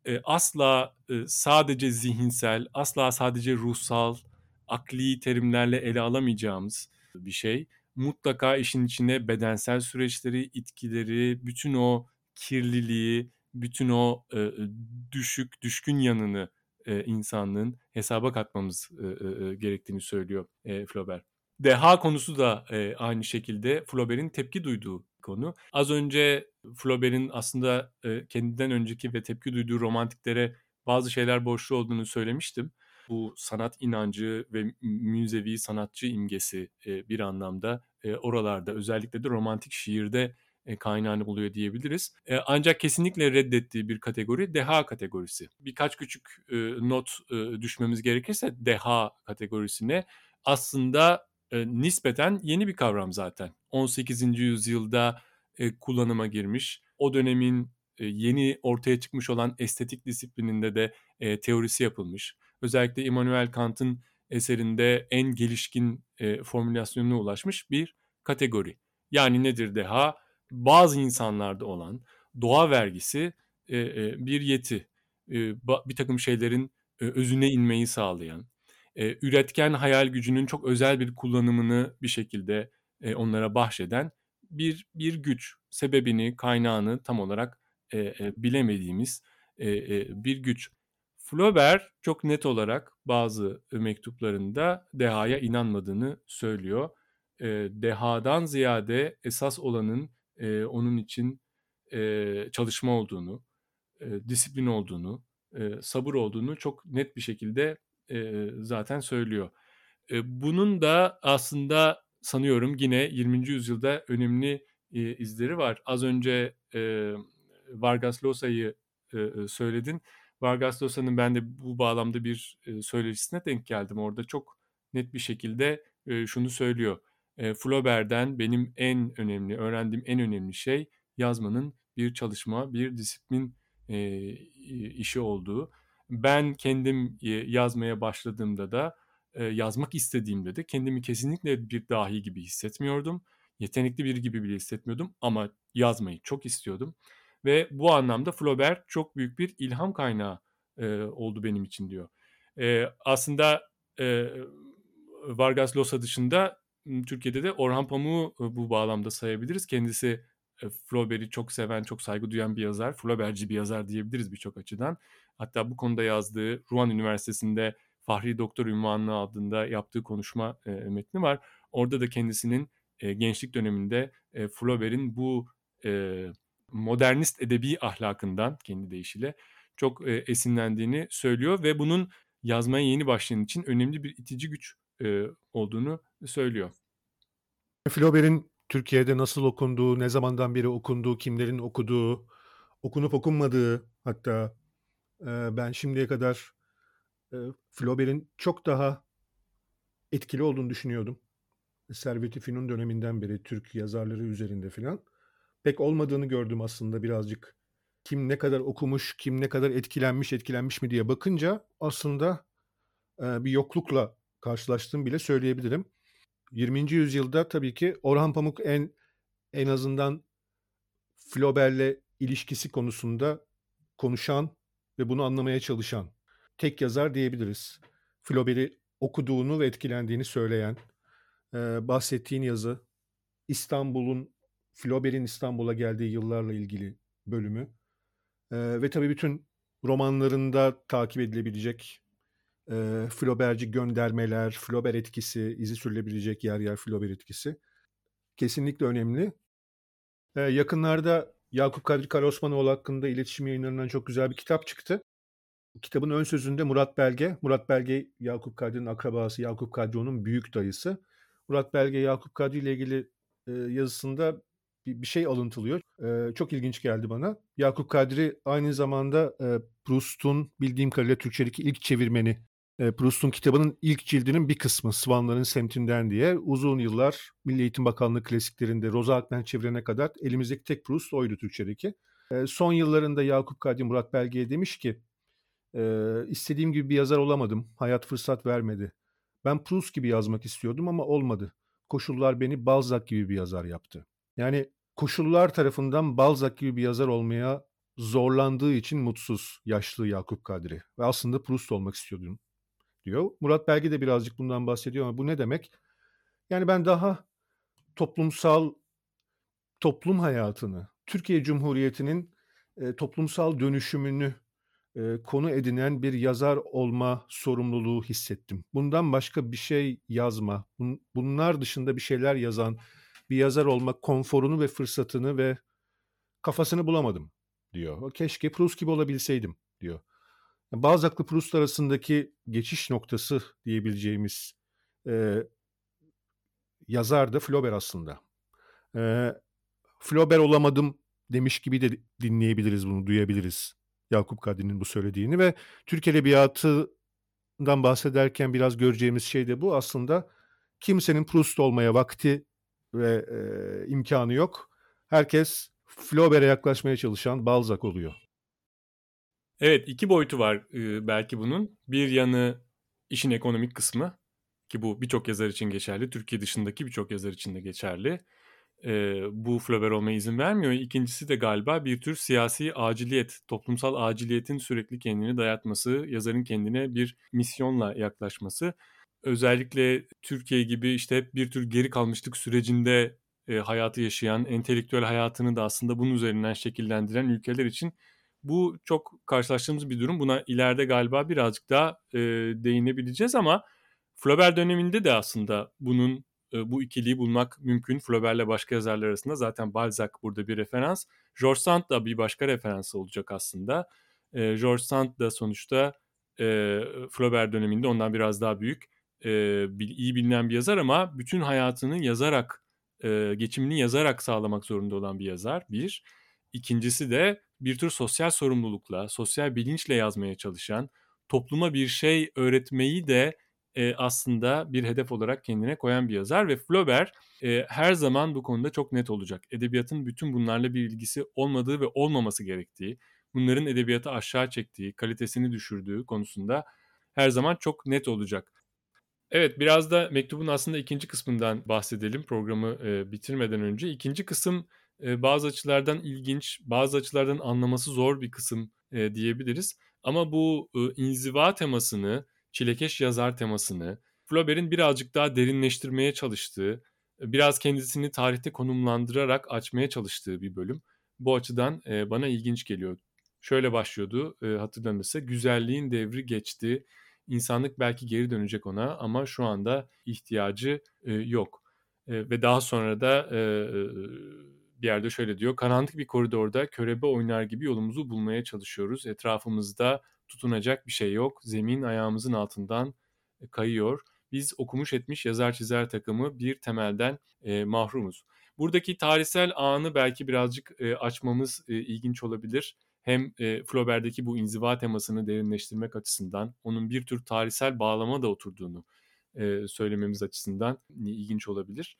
E, asla e, sadece zihinsel, asla sadece ruhsal, akli terimlerle ele alamayacağımız bir şey. Mutlaka işin içine bedensel süreçleri, itkileri, bütün o kirliliği, bütün o e, düşük, düşkün yanını e, insanlığın hesaba katmamız e, e, gerektiğini söylüyor e, Flaubert. Deha konusu da e, aynı şekilde Flaubert'in tepki duyduğu konu. Az önce Flaubert'in aslında e, kendinden önceki ve tepki duyduğu romantiklere bazı şeyler borçlu olduğunu söylemiştim. Bu sanat inancı ve müzevi sanatçı imgesi e, bir anlamda e, oralarda özellikle de romantik şiirde e, kaynağını buluyor diyebiliriz. E, ancak kesinlikle reddettiği bir kategori deha kategorisi. Birkaç küçük e, not e, düşmemiz gerekirse deha kategorisine aslında e, nispeten yeni bir kavram zaten. 18. yüzyılda e, kullanıma girmiş. O dönemin e, yeni ortaya çıkmış olan estetik disiplininde de e, teorisi yapılmış. Özellikle Immanuel Kant'ın eserinde en gelişkin e, formülasyonuna ulaşmış bir kategori. Yani nedir deha? bazı insanlarda olan doğa vergisi e, e, bir yeti, e, bir takım şeylerin e, özüne inmeyi sağlayan, e, üretken hayal gücünün çok özel bir kullanımını bir şekilde e, onlara bahşeden bir bir güç, sebebini, kaynağını tam olarak e, e, bilemediğimiz e, e, bir güç. Flaubert çok net olarak bazı mektuplarında dehaya inanmadığını söylüyor. E, dehadan ziyade esas olanın e, onun için e, çalışma olduğunu, e, disiplin olduğunu, e, sabır olduğunu çok net bir şekilde e, zaten söylüyor. E, bunun da aslında sanıyorum yine 20. yüzyılda önemli e, izleri var. Az önce e, Vargas Llosa'yı e, söyledin. Vargas Llosa'nın ben de bu bağlamda bir e, söyleşisine denk geldim. Orada çok net bir şekilde şunu söylüyor e, Flaubert'den benim en önemli, öğrendiğim en önemli şey yazmanın bir çalışma, bir disiplin işi olduğu. Ben kendim yazmaya başladığımda da, yazmak istediğimde de kendimi kesinlikle bir dahi gibi hissetmiyordum. Yetenekli biri gibi bile hissetmiyordum ama yazmayı çok istiyordum. Ve bu anlamda Flaubert çok büyük bir ilham kaynağı e, oldu benim için diyor. E, aslında e, Vargas Llosa dışında Türkiye'de de Orhan Pamuk'u bu bağlamda sayabiliriz. Kendisi Flaubert'i çok seven, çok saygı duyan bir yazar. Flaubert'ci bir yazar diyebiliriz birçok açıdan. Hatta bu konuda yazdığı Rouen Üniversitesi'nde Fahri Doktor ünvanı adında yaptığı konuşma e, metni var. Orada da kendisinin e, gençlik döneminde e, Flaubert'in bu e, modernist edebi ahlakından kendi deyişiyle çok e, esinlendiğini söylüyor ve bunun yazmaya yeni başlayan için önemli bir itici güç e, olduğunu söylüyor. Flaubert'in Türkiye'de nasıl okunduğu, ne zamandan beri okunduğu, kimlerin okuduğu, okunup okunmadığı hatta e, ben şimdiye kadar e, Flaubert'in çok daha etkili olduğunu düşünüyordum. Servet-i Fünun döneminden beri Türk yazarları üzerinde filan. Pek olmadığını gördüm aslında birazcık. Kim ne kadar okumuş, kim ne kadar etkilenmiş, etkilenmiş mi diye bakınca aslında e, bir yoklukla karşılaştığım bile söyleyebilirim. 20. yüzyılda tabii ki Orhan Pamuk en en azından Flaubert'le ilişkisi konusunda konuşan ve bunu anlamaya çalışan tek yazar diyebiliriz. Flaubert'i okuduğunu ve etkilendiğini söyleyen, e, bahsettiğin yazı İstanbul'un, Flaubert'in İstanbul'a geldiği yıllarla ilgili bölümü e, ve tabii bütün romanlarında takip edilebilecek e, Flaubert'ci göndermeler, Flaubert etkisi, izi sürülebilecek yer yer Flaubert etkisi kesinlikle önemli. E, yakınlarda Yakup Kadri Karaosmanoğlu hakkında iletişim yayınlarından çok güzel bir kitap çıktı. Kitabın ön sözünde Murat Belge, Murat Belge Yakup Kadri'nin akrabası, Yakup Kadri onun büyük dayısı. Murat Belge Yakup Kadri ile ilgili e, yazısında bir, bir şey alıntılıyor. E, çok ilginç geldi bana. Yakup Kadri aynı zamanda e, Proust'un bildiğim kadarıyla Türkçedeki ilk çevirmeni e, Proust'un kitabının ilk cildinin bir kısmı Svanların Semtinden diye uzun yıllar Milli Eğitim Bakanlığı klasiklerinde Roza Akmen çevirene kadar elimizdeki tek Proust oydu Türkçedeki. E, son yıllarında Yakup Kadri Murat Belge'ye demiş ki e, istediğim gibi bir yazar olamadım. Hayat fırsat vermedi. Ben Proust gibi yazmak istiyordum ama olmadı. Koşullar beni Balzac gibi bir yazar yaptı. Yani koşullar tarafından Balzac gibi bir yazar olmaya zorlandığı için mutsuz yaşlı Yakup Kadri. Ve aslında Proust olmak istiyordum diyor. Murat Belge de birazcık bundan bahsediyor ama bu ne demek? Yani ben daha toplumsal toplum hayatını, Türkiye Cumhuriyeti'nin e, toplumsal dönüşümünü e, konu edinen bir yazar olma sorumluluğu hissettim. Bundan başka bir şey yazma, bun, bunlar dışında bir şeyler yazan bir yazar olma konforunu ve fırsatını ve kafasını bulamadım diyor. Keşke Proust gibi olabilseydim diyor. Balzac'la Proust arasındaki geçiş noktası diyebileceğimiz e, yazar da Flaubert aslında. E, Flaubert olamadım demiş gibi de dinleyebiliriz bunu, duyabiliriz. Yakup Kadri'nin bu söylediğini ve Türk Edebiyatı'ndan bahsederken biraz göreceğimiz şey de bu. Aslında kimsenin Proust olmaya vakti ve e, imkanı yok. Herkes Flaubert'e yaklaşmaya çalışan Balzac oluyor. Evet iki boyutu var e, belki bunun. Bir yanı işin ekonomik kısmı ki bu birçok yazar için geçerli. Türkiye dışındaki birçok yazar için de geçerli. E, bu Flaubert olmaya izin vermiyor. İkincisi de galiba bir tür siyasi aciliyet, toplumsal aciliyetin sürekli kendini dayatması, yazarın kendine bir misyonla yaklaşması. Özellikle Türkiye gibi işte hep bir tür geri kalmışlık sürecinde e, hayatı yaşayan, entelektüel hayatını da aslında bunun üzerinden şekillendiren ülkeler için bu çok karşılaştığımız bir durum. Buna ileride galiba birazcık daha e, değinebileceğiz ama Flaubert döneminde de aslında bunun e, bu ikiliyi bulmak mümkün. Flaubert'le başka yazarlar arasında zaten Balzac burada bir referans. George Sand da bir başka referans olacak aslında. E, George Sand da sonuçta e, Flaubert döneminde ondan biraz daha büyük, e, iyi bilinen bir yazar ama bütün hayatını yazarak, e, geçimini yazarak sağlamak zorunda olan bir yazar. Bir. İkincisi de bir tür sosyal sorumlulukla, sosyal bilinçle yazmaya çalışan, topluma bir şey öğretmeyi de e, aslında bir hedef olarak kendine koyan bir yazar ve Flaubert e, her zaman bu konuda çok net olacak. Edebiyatın bütün bunlarla bir ilgisi olmadığı ve olmaması gerektiği, bunların edebiyatı aşağı çektiği, kalitesini düşürdüğü konusunda her zaman çok net olacak. Evet biraz da mektubun aslında ikinci kısmından bahsedelim programı e, bitirmeden önce. İkinci kısım e, bazı açılardan ilginç, bazı açılardan anlaması zor bir kısım e, diyebiliriz. Ama bu e, inziva temasını, çilekeş yazar temasını, Flaubert'in birazcık daha derinleştirmeye çalıştığı, biraz kendisini tarihte konumlandırarak açmaya çalıştığı bir bölüm. Bu açıdan e, bana ilginç geliyor. Şöyle başlıyordu e, hatırlanırsa güzelliğin devri geçti. İnsanlık belki geri dönecek ona ama şu anda ihtiyacı e, yok. E, ve daha sonra da e, bir yerde şöyle diyor. Karanlık bir koridorda körebe oynar gibi yolumuzu bulmaya çalışıyoruz. Etrafımızda tutunacak bir şey yok. Zemin ayağımızın altından kayıyor. Biz okumuş etmiş yazar çizer takımı bir temelden e, mahrumuz. Buradaki tarihsel anı belki birazcık e, açmamız e, ilginç olabilir. Hem e, Flaubert'deki bu inziva temasını derinleştirmek açısından onun bir tür tarihsel bağlama da oturduğunu e, söylememiz açısından ilginç olabilir.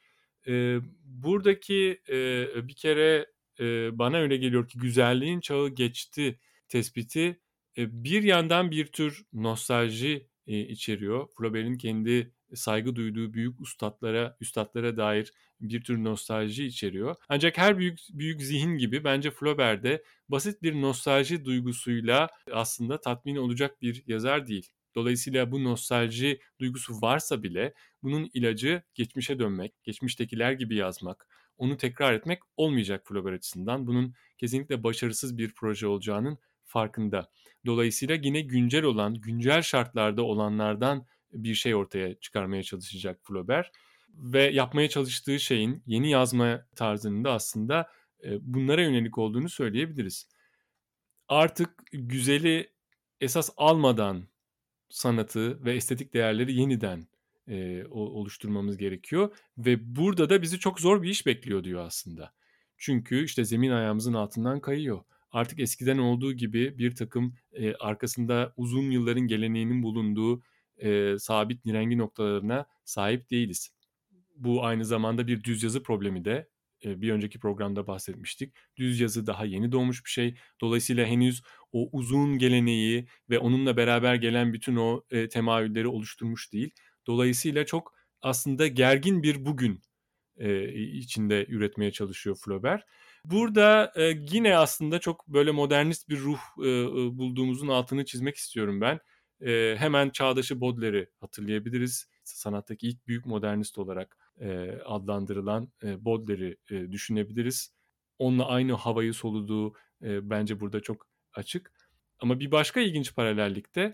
E, buradaki e, bir kere e, bana öyle geliyor ki güzelliğin çağı geçti tespiti e, bir yandan bir tür nostalji e, içeriyor. Flaubert'in kendi saygı duyduğu büyük ustadlara, üstadlara dair bir tür nostalji içeriyor. Ancak her büyük büyük zihin gibi bence Flaubert de basit bir nostalji duygusuyla aslında tatmin olacak bir yazar değil. Dolayısıyla bu nostalji duygusu varsa bile bunun ilacı geçmişe dönmek, geçmiştekiler gibi yazmak, onu tekrar etmek olmayacak Flaubert açısından. Bunun kesinlikle başarısız bir proje olacağının farkında. Dolayısıyla yine güncel olan, güncel şartlarda olanlardan bir şey ortaya çıkarmaya çalışacak Flaubert. Ve yapmaya çalıştığı şeyin yeni yazma tarzının da aslında bunlara yönelik olduğunu söyleyebiliriz. Artık güzeli esas almadan sanatı ve estetik değerleri yeniden e, oluşturmamız gerekiyor. Ve burada da bizi çok zor bir iş bekliyor diyor aslında. Çünkü işte zemin ayağımızın altından kayıyor artık eskiden olduğu gibi bir takım e, arkasında uzun yılların geleneğinin bulunduğu e, sabit nirengi noktalarına sahip değiliz. Bu aynı zamanda bir düz yazı problemi de e, bir önceki programda bahsetmiştik. Düz yazı daha yeni doğmuş bir şey. Dolayısıyla henüz o uzun geleneği ve onunla beraber gelen bütün o e, temayülleri oluşturmuş değil. Dolayısıyla çok aslında gergin bir bugün e, içinde üretmeye çalışıyor Flaubert. Burada e, yine aslında çok böyle modernist bir ruh e, bulduğumuzun altını çizmek istiyorum ben. E, hemen çağdaşı Baudelaire'i hatırlayabiliriz. Sanattaki ilk büyük modernist olarak e, adlandırılan e, Baudelaire'i e, düşünebiliriz. Onunla aynı havayı soluduğu e, bence burada çok açık. Ama bir başka ilginç paralellikte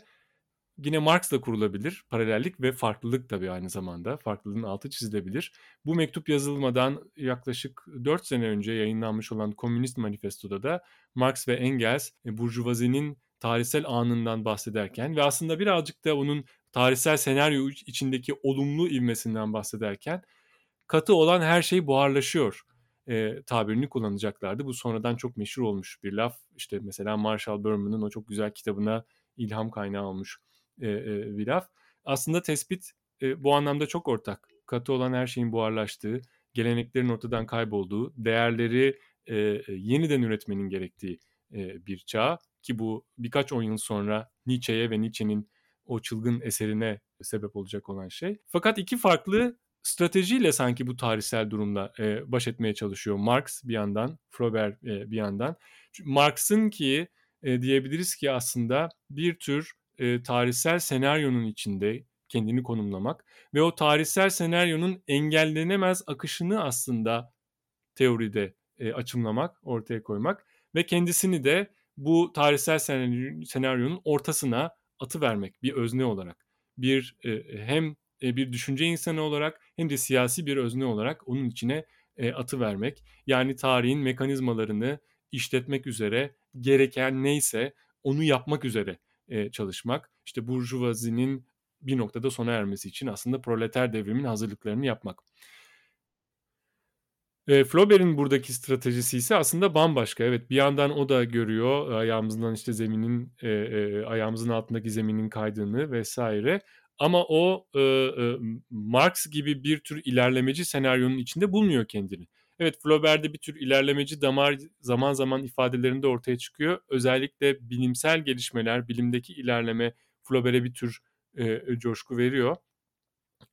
Yine Marx'la kurulabilir paralellik ve farklılık tabii aynı zamanda. Farklılığın altı çizilebilir. Bu mektup yazılmadan yaklaşık 4 sene önce yayınlanmış olan Komünist Manifesto'da da Marx ve Engels Burjuvazi'nin tarihsel anından bahsederken ve aslında birazcık da onun tarihsel senaryo içindeki olumlu ivmesinden bahsederken katı olan her şey buharlaşıyor e, tabirini kullanacaklardı. Bu sonradan çok meşhur olmuş bir laf. İşte mesela Marshall Berman'ın o çok güzel kitabına ilham kaynağı olmuş e, e, bir laf. Aslında tespit e, bu anlamda çok ortak. Katı olan her şeyin buharlaştığı, geleneklerin ortadan kaybolduğu, değerleri e, yeniden üretmenin gerektiği e, bir çağ ki bu birkaç on yıl sonra Nietzsche'ye ve Nietzsche'nin o çılgın eserine sebep olacak olan şey. Fakat iki farklı stratejiyle sanki bu tarihsel durumla e, baş etmeye çalışıyor Marx bir yandan, Flaubert e, bir yandan. Marx'ın ki e, diyebiliriz ki aslında bir tür e, tarihsel senaryonun içinde kendini konumlamak ve o tarihsel senaryonun engellenemez akışını aslında teoride e, açımlamak, ortaya koymak ve kendisini de bu tarihsel senaryonun ortasına atı vermek bir özne olarak. Bir e, hem e, bir düşünce insanı olarak hem de siyasi bir özne olarak onun içine e, atı vermek. Yani tarihin mekanizmalarını işletmek üzere gereken neyse onu yapmak üzere çalışmak. İşte burjuvazinin bir noktada sona ermesi için aslında proleter devrimin hazırlıklarını yapmak. E, Flaubert'in buradaki stratejisi ise aslında bambaşka. Evet bir yandan o da görüyor ayağımızdan işte zeminin e, e, ayağımızın altındaki zeminin kaydığını vesaire. Ama o e, e, Marx gibi bir tür ilerlemeci senaryonun içinde bulmuyor kendini. Evet Flaubert'de bir tür ilerlemeci damar zaman zaman ifadelerinde ortaya çıkıyor. Özellikle bilimsel gelişmeler, bilimdeki ilerleme Flaubert'e bir tür e, coşku veriyor.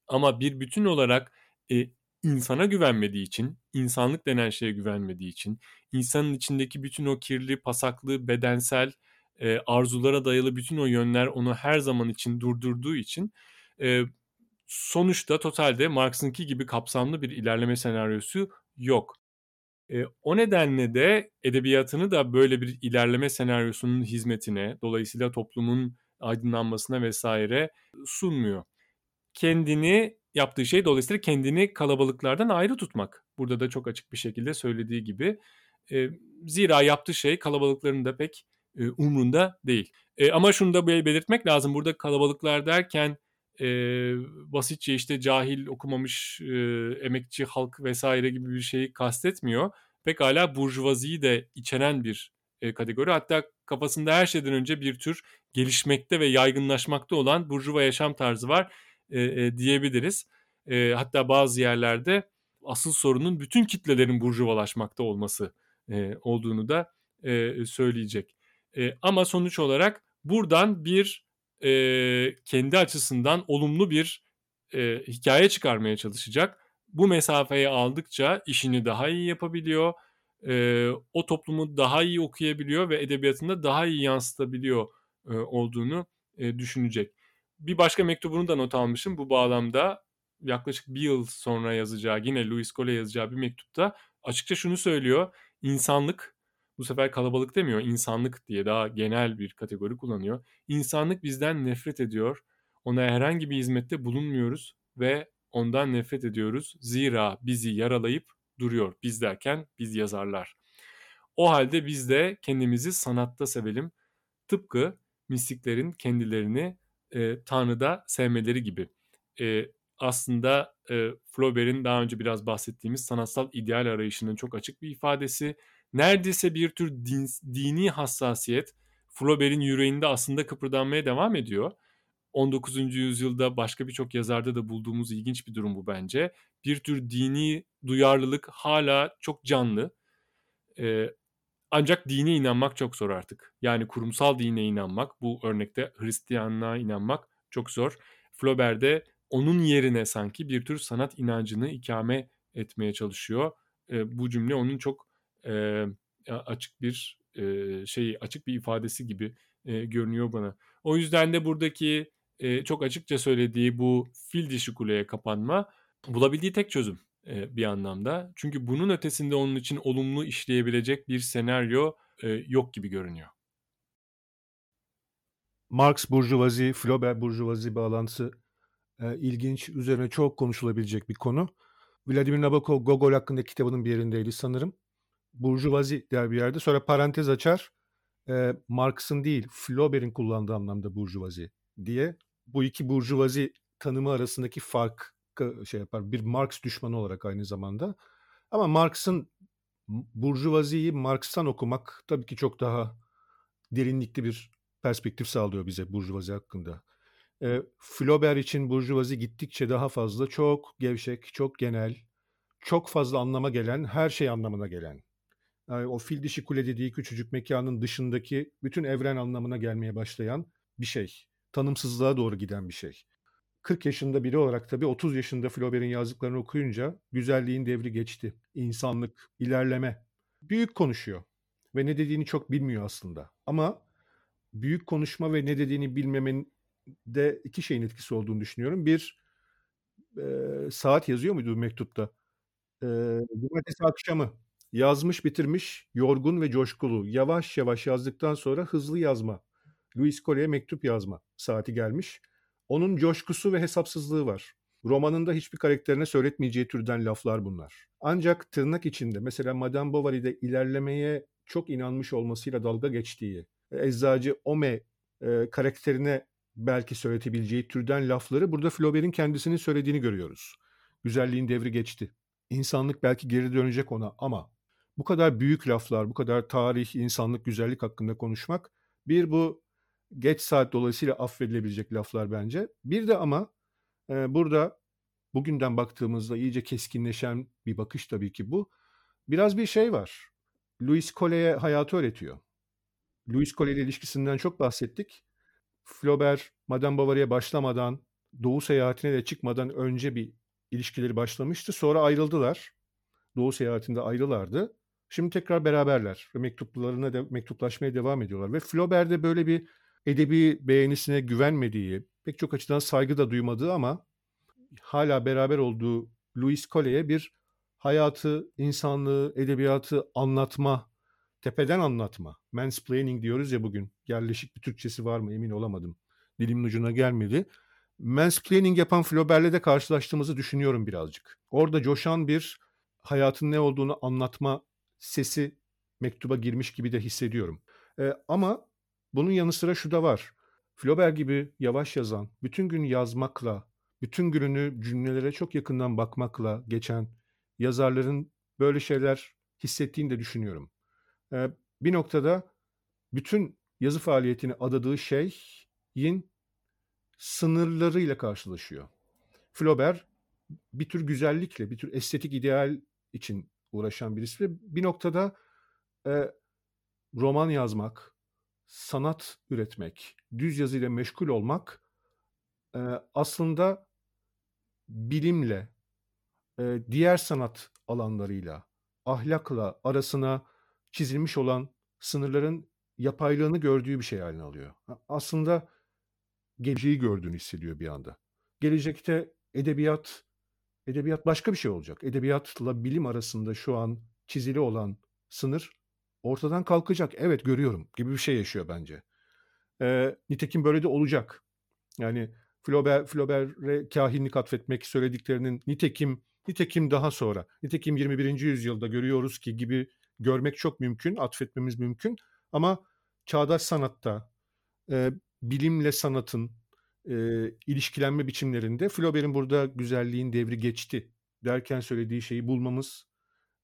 Ama bir bütün olarak e, insana güvenmediği için, insanlık denen şeye güvenmediği için, insanın içindeki bütün o kirli, pasaklı, bedensel e, arzulara dayalı bütün o yönler onu her zaman için durdurduğu için e, sonuçta totalde Marx'ınki gibi kapsamlı bir ilerleme senaryosu yok. E, o nedenle de edebiyatını da böyle bir ilerleme senaryosunun hizmetine, dolayısıyla toplumun aydınlanmasına vesaire sunmuyor. Kendini yaptığı şey dolayısıyla kendini kalabalıklardan ayrı tutmak. Burada da çok açık bir şekilde söylediği gibi. E, zira yaptığı şey kalabalıkların da pek e, umrunda değil. E, ama şunu da belirtmek lazım. Burada kalabalıklar derken e, basitçe işte cahil okumamış e, emekçi halk vesaire gibi bir şeyi kastetmiyor. Pekala burjuvaziyi de içeren bir e, kategori. Hatta kafasında her şeyden önce bir tür gelişmekte ve yaygınlaşmakta olan burjuva yaşam tarzı var e, e, diyebiliriz. E, hatta bazı yerlerde asıl sorunun bütün kitlelerin burjuvalaşmakta olması e, olduğunu da e, söyleyecek. E, ama sonuç olarak buradan bir e, kendi açısından olumlu bir e, hikaye çıkarmaya çalışacak. Bu mesafeyi aldıkça işini daha iyi yapabiliyor. E, o toplumu daha iyi okuyabiliyor ve edebiyatında daha iyi yansıtabiliyor e, olduğunu e, düşünecek. Bir başka mektubunu da not almışım bu bağlamda. Yaklaşık bir yıl sonra yazacağı, yine Louis Cole yazacağı bir mektupta açıkça şunu söylüyor. İnsanlık, bu sefer kalabalık demiyor, insanlık diye daha genel bir kategori kullanıyor. İnsanlık bizden nefret ediyor. Ona herhangi bir hizmette bulunmuyoruz ve ondan nefret ediyoruz. Zira bizi yaralayıp duruyor. Biz derken biz yazarlar. O halde biz de kendimizi sanatta sevelim. Tıpkı mistiklerin kendilerini e, Tanrı'da sevmeleri gibi. E, aslında e, Flaubert'in daha önce biraz bahsettiğimiz sanatsal ideal arayışının çok açık bir ifadesi. Neredeyse bir tür din, dini hassasiyet Flaubert'in yüreğinde aslında kıpırdanmaya devam ediyor. 19. yüzyılda başka birçok yazarda da bulduğumuz ilginç bir durum bu bence. Bir tür dini duyarlılık hala çok canlı. Ee, ancak dine inanmak çok zor artık. Yani kurumsal dine inanmak, bu örnekte Hristiyanlığa inanmak çok zor. Flaubert'de onun yerine sanki bir tür sanat inancını ikame etmeye çalışıyor. E, bu cümle onun çok e, açık bir e, şey, açık bir ifadesi gibi e, görünüyor bana. O yüzden de buradaki e, çok açıkça söylediği bu fil dişi kuleye kapanma bulabildiği tek çözüm e, bir anlamda. Çünkü bunun ötesinde onun için olumlu işleyebilecek bir senaryo e, yok gibi görünüyor. Marx burjuvazi, Flaubert burjuvazi bağlantısı e, ilginç, üzerine çok konuşulabilecek bir konu. Vladimir Nabokov Gogol hakkındaki kitabının bir yerindeydi sanırım. Burjuvazi der bir yerde. Sonra parantez açar. E, Marx'ın değil, Flaubert'in kullandığı anlamda burjuvazi diye. Bu iki burjuvazi tanımı arasındaki fark şey yapar. Bir Marx düşmanı olarak aynı zamanda. Ama Marx'ın burjuvaziyi Marx'tan okumak tabii ki çok daha derinlikli bir perspektif sağlıyor bize burjuvazi hakkında. E, Flaubert için burjuvazi gittikçe daha fazla çok gevşek, çok genel, çok fazla anlama gelen, her şey anlamına gelen. Yani o fil dişi kule dediği küçücük mekanın dışındaki bütün evren anlamına gelmeye başlayan bir şey. Tanımsızlığa doğru giden bir şey. 40 yaşında biri olarak tabii 30 yaşında Flaubert'in yazdıklarını okuyunca güzelliğin devri geçti. İnsanlık, ilerleme. Büyük konuşuyor ve ne dediğini çok bilmiyor aslında. Ama büyük konuşma ve ne dediğini bilmemenin de iki şeyin etkisi olduğunu düşünüyorum. Bir, e, saat yazıyor muydu mektupta? E, cumartesi akşamı yazmış bitirmiş, yorgun ve coşkulu. Yavaş yavaş yazdıktan sonra hızlı yazma. Louis Cole'ye mektup yazma saati gelmiş. Onun coşkusu ve hesapsızlığı var. Romanında hiçbir karakterine söyletmeyeceği türden laflar bunlar. Ancak tırnak içinde mesela Madame Bovary'de ilerlemeye çok inanmış olmasıyla dalga geçtiği, eczacı Ome e, karakterine belki söyletebileceği türden lafları burada Flaubert'in kendisinin söylediğini görüyoruz. Güzelliğin devri geçti. İnsanlık belki geri dönecek ona ama bu kadar büyük laflar, bu kadar tarih, insanlık, güzellik hakkında konuşmak bir bu geç saat dolayısıyla affedilebilecek laflar bence. Bir de ama e, burada bugünden baktığımızda iyice keskinleşen bir bakış tabii ki bu. Biraz bir şey var. Louis Cole'ye hayatı öğretiyor. Louis Cole ile ilişkisinden çok bahsettik. Flaubert, Madame Bovary'e başlamadan, Doğu seyahatine de çıkmadan önce bir ilişkileri başlamıştı. Sonra ayrıldılar. Doğu seyahatinde ayrılardı. Şimdi tekrar beraberler ve mektuplarına de, mektuplaşmaya devam ediyorlar. Ve Flaubert'de böyle bir edebi beğenisine güvenmediği, pek çok açıdan saygı da duymadığı ama hala beraber olduğu Louis Coley'e bir hayatı, insanlığı, edebiyatı anlatma, tepeden anlatma. Mansplaining diyoruz ya bugün. Yerleşik bir Türkçesi var mı emin olamadım. Dilimin ucuna gelmedi. Mansplaining yapan Flaubert'le de karşılaştığımızı düşünüyorum birazcık. Orada coşan bir hayatın ne olduğunu anlatma sesi mektuba girmiş gibi de hissediyorum. Ee, ama bunun yanı sıra şu da var. Flaubert gibi yavaş yazan, bütün gün yazmakla, bütün gününü cümlelere çok yakından bakmakla geçen yazarların böyle şeyler hissettiğini de düşünüyorum. Bir noktada bütün yazı faaliyetini adadığı şeyin sınırlarıyla karşılaşıyor. Flaubert bir tür güzellikle, bir tür estetik ideal için uğraşan birisi ve bir noktada e, roman yazmak, sanat üretmek, düz yazıyla meşgul olmak e, aslında bilimle, e, diğer sanat alanlarıyla, ahlakla arasına çizilmiş olan sınırların yapaylığını gördüğü bir şey haline alıyor. Aslında geleceği gördüğünü hissediyor bir anda. Gelecekte edebiyat edebiyat başka bir şey olacak. Edebiyatla bilim arasında şu an çizili olan sınır ortadan kalkacak. Evet görüyorum gibi bir şey yaşıyor bence. Ee, nitekim böyle de olacak. Yani Flaubert, Flaubert'e kahinlik atfetmek söylediklerinin nitekim nitekim daha sonra, nitekim 21. yüzyılda görüyoruz ki gibi görmek çok mümkün, atfetmemiz mümkün. Ama çağdaş sanatta, e, bilimle sanatın e, ilişkilenme biçimlerinde Flaubert'in burada güzelliğin devri geçti derken söylediği şeyi bulmamız,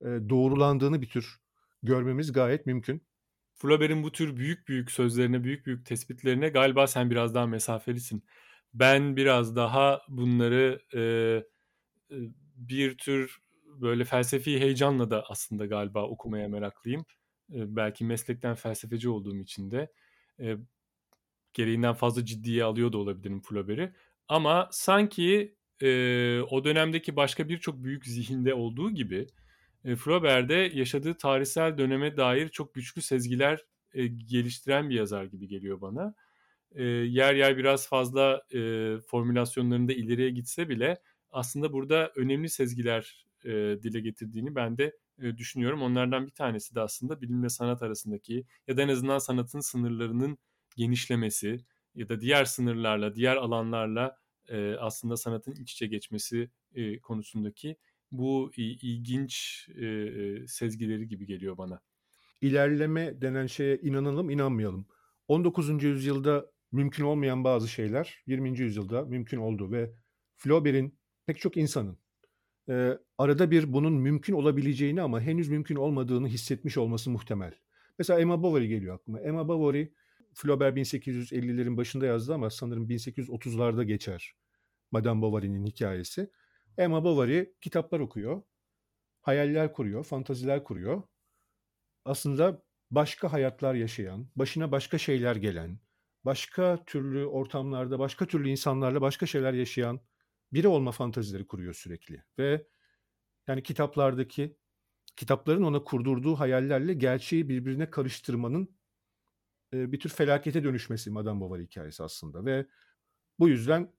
e, doğrulandığını bir tür görmemiz gayet mümkün. Flaubert'in bu tür büyük büyük sözlerine, büyük büyük tespitlerine galiba sen biraz daha mesafelisin. Ben biraz daha bunları e, bir tür böyle felsefi heyecanla da aslında galiba okumaya meraklıyım. E, belki meslekten felsefeci olduğum için de e, gereğinden fazla ciddiye alıyor da olabilirim Flaubert'i. Ama sanki e, o dönemdeki başka birçok büyük zihinde olduğu gibi e, Flaubert'de yaşadığı tarihsel döneme dair çok güçlü sezgiler e, geliştiren bir yazar gibi geliyor bana. E, yer yer biraz fazla e, formülasyonlarında ileriye gitse bile aslında burada önemli sezgiler e, dile getirdiğini ben de e, düşünüyorum. Onlardan bir tanesi de aslında bilimle sanat arasındaki ya da en azından sanatın sınırlarının genişlemesi ya da diğer sınırlarla, diğer alanlarla e, aslında sanatın iç içe geçmesi e, konusundaki bu ilginç e, sezgileri gibi geliyor bana. İlerleme denen şeye inanalım, inanmayalım. 19. yüzyılda mümkün olmayan bazı şeyler 20. yüzyılda mümkün oldu ve Flaubert'in pek çok insanın e, arada bir bunun mümkün olabileceğini ama henüz mümkün olmadığını hissetmiş olması muhtemel. Mesela Emma Bovary geliyor aklıma. Emma Bovary Flaubert 1850'lerin başında yazdı ama sanırım 1830'larda geçer Madame Bovary'nin hikayesi. Emma Bovary kitaplar okuyor, hayaller kuruyor, fantaziler kuruyor. Aslında başka hayatlar yaşayan, başına başka şeyler gelen, başka türlü ortamlarda, başka türlü insanlarla başka şeyler yaşayan biri olma fantazileri kuruyor sürekli. Ve yani kitaplardaki, kitapların ona kurdurduğu hayallerle gerçeği birbirine karıştırmanın bir tür felakete dönüşmesi Madame Bovary hikayesi aslında ve bu yüzden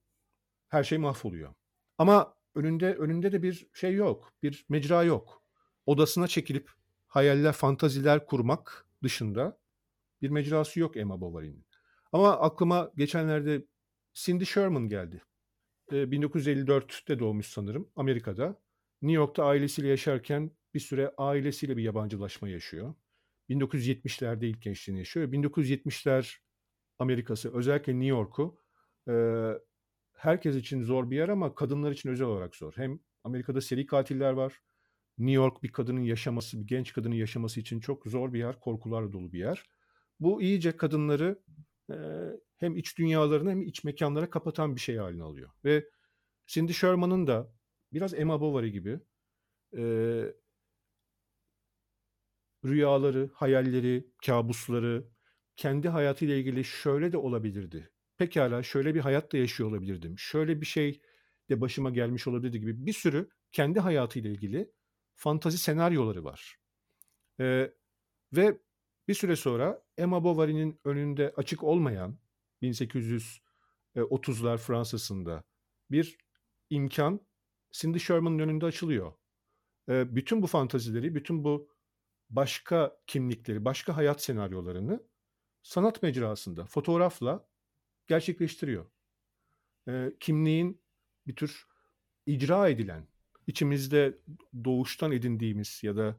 her şey mahvoluyor. Ama önünde önünde de bir şey yok, bir mecra yok. Odasına çekilip hayaller, fantaziler kurmak dışında bir mecrası yok Emma Bovary'nin. Ama aklıma geçenlerde Cindy Sherman geldi. 1954'te doğmuş sanırım Amerika'da. New York'ta ailesiyle yaşarken bir süre ailesiyle bir yabancılaşma yaşıyor. 1970'lerde ilk gençliğini yaşıyor. 1970'ler Amerika'sı özellikle New York'u herkes için zor bir yer ama kadınlar için özel olarak zor. Hem Amerika'da seri katiller var. New York bir kadının yaşaması, bir genç kadının yaşaması için çok zor bir yer, korkularla dolu bir yer. Bu iyice kadınları hem iç dünyalarını hem iç mekanlara kapatan bir şey haline alıyor. Ve Cindy Sherman'ın da biraz Emma Bovary gibi e, rüyaları, hayalleri, kabusları, kendi hayatıyla ilgili şöyle de olabilirdi. Pekala şöyle bir hayat da yaşıyor olabilirdim. Şöyle bir şey de başıma gelmiş olabilirdi gibi bir sürü kendi hayatıyla ilgili fantazi senaryoları var. Ee, ve bir süre sonra Emma Bovary'nin önünde açık olmayan 1830'lar Fransa'sında bir imkan Cindy Sherman'ın önünde açılıyor. E, bütün bu fantazileri, bütün bu başka kimlikleri, başka hayat senaryolarını sanat mecrasında, fotoğrafla gerçekleştiriyor. E, kimliğin bir tür icra edilen, içimizde doğuştan edindiğimiz ya da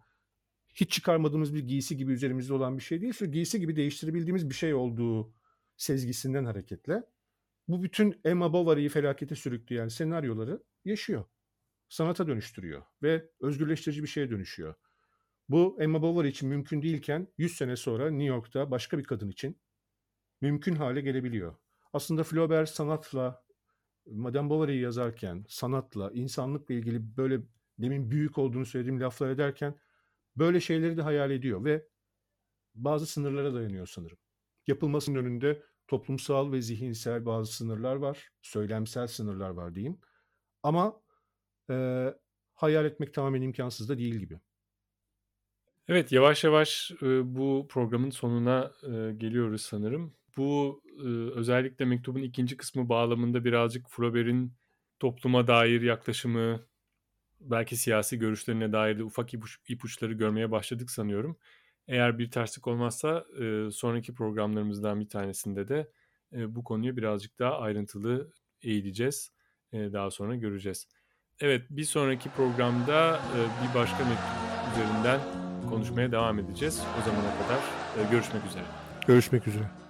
hiç çıkarmadığımız bir giysi gibi üzerimizde olan bir şey değil. Giysi gibi değiştirebildiğimiz bir şey olduğu sezgisinden hareketle bu bütün Emma Bovary'i felakete sürükleyen senaryoları yaşıyor. Sanata dönüştürüyor ve özgürleştirici bir şeye dönüşüyor. Bu Emma Bovary için mümkün değilken 100 sene sonra New York'ta başka bir kadın için mümkün hale gelebiliyor. Aslında Flaubert sanatla, Madame Bovary'i yazarken sanatla, insanlıkla ilgili böyle demin büyük olduğunu söylediğim laflar ederken böyle şeyleri de hayal ediyor ve bazı sınırlara dayanıyor sanırım. Yapılmasının önünde toplumsal ve zihinsel bazı sınırlar var, söylemsel sınırlar var diyeyim. Ama e, hayal etmek tamamen imkansız da değil gibi. Evet yavaş yavaş e, bu programın sonuna e, geliyoruz sanırım. Bu e, özellikle mektubun ikinci kısmı bağlamında birazcık Flaubert'in topluma dair yaklaşımı, belki siyasi görüşlerine dair de ufak ipuç, ipuçları görmeye başladık sanıyorum. Eğer bir terslik olmazsa e, sonraki programlarımızdan bir tanesinde de e, bu konuyu birazcık daha ayrıntılı eğileceğiz. E, daha sonra göreceğiz. Evet bir sonraki programda e, bir başka mektup üzerinden konuşmaya devam edeceğiz. O zamana kadar e, görüşmek üzere. Görüşmek üzere.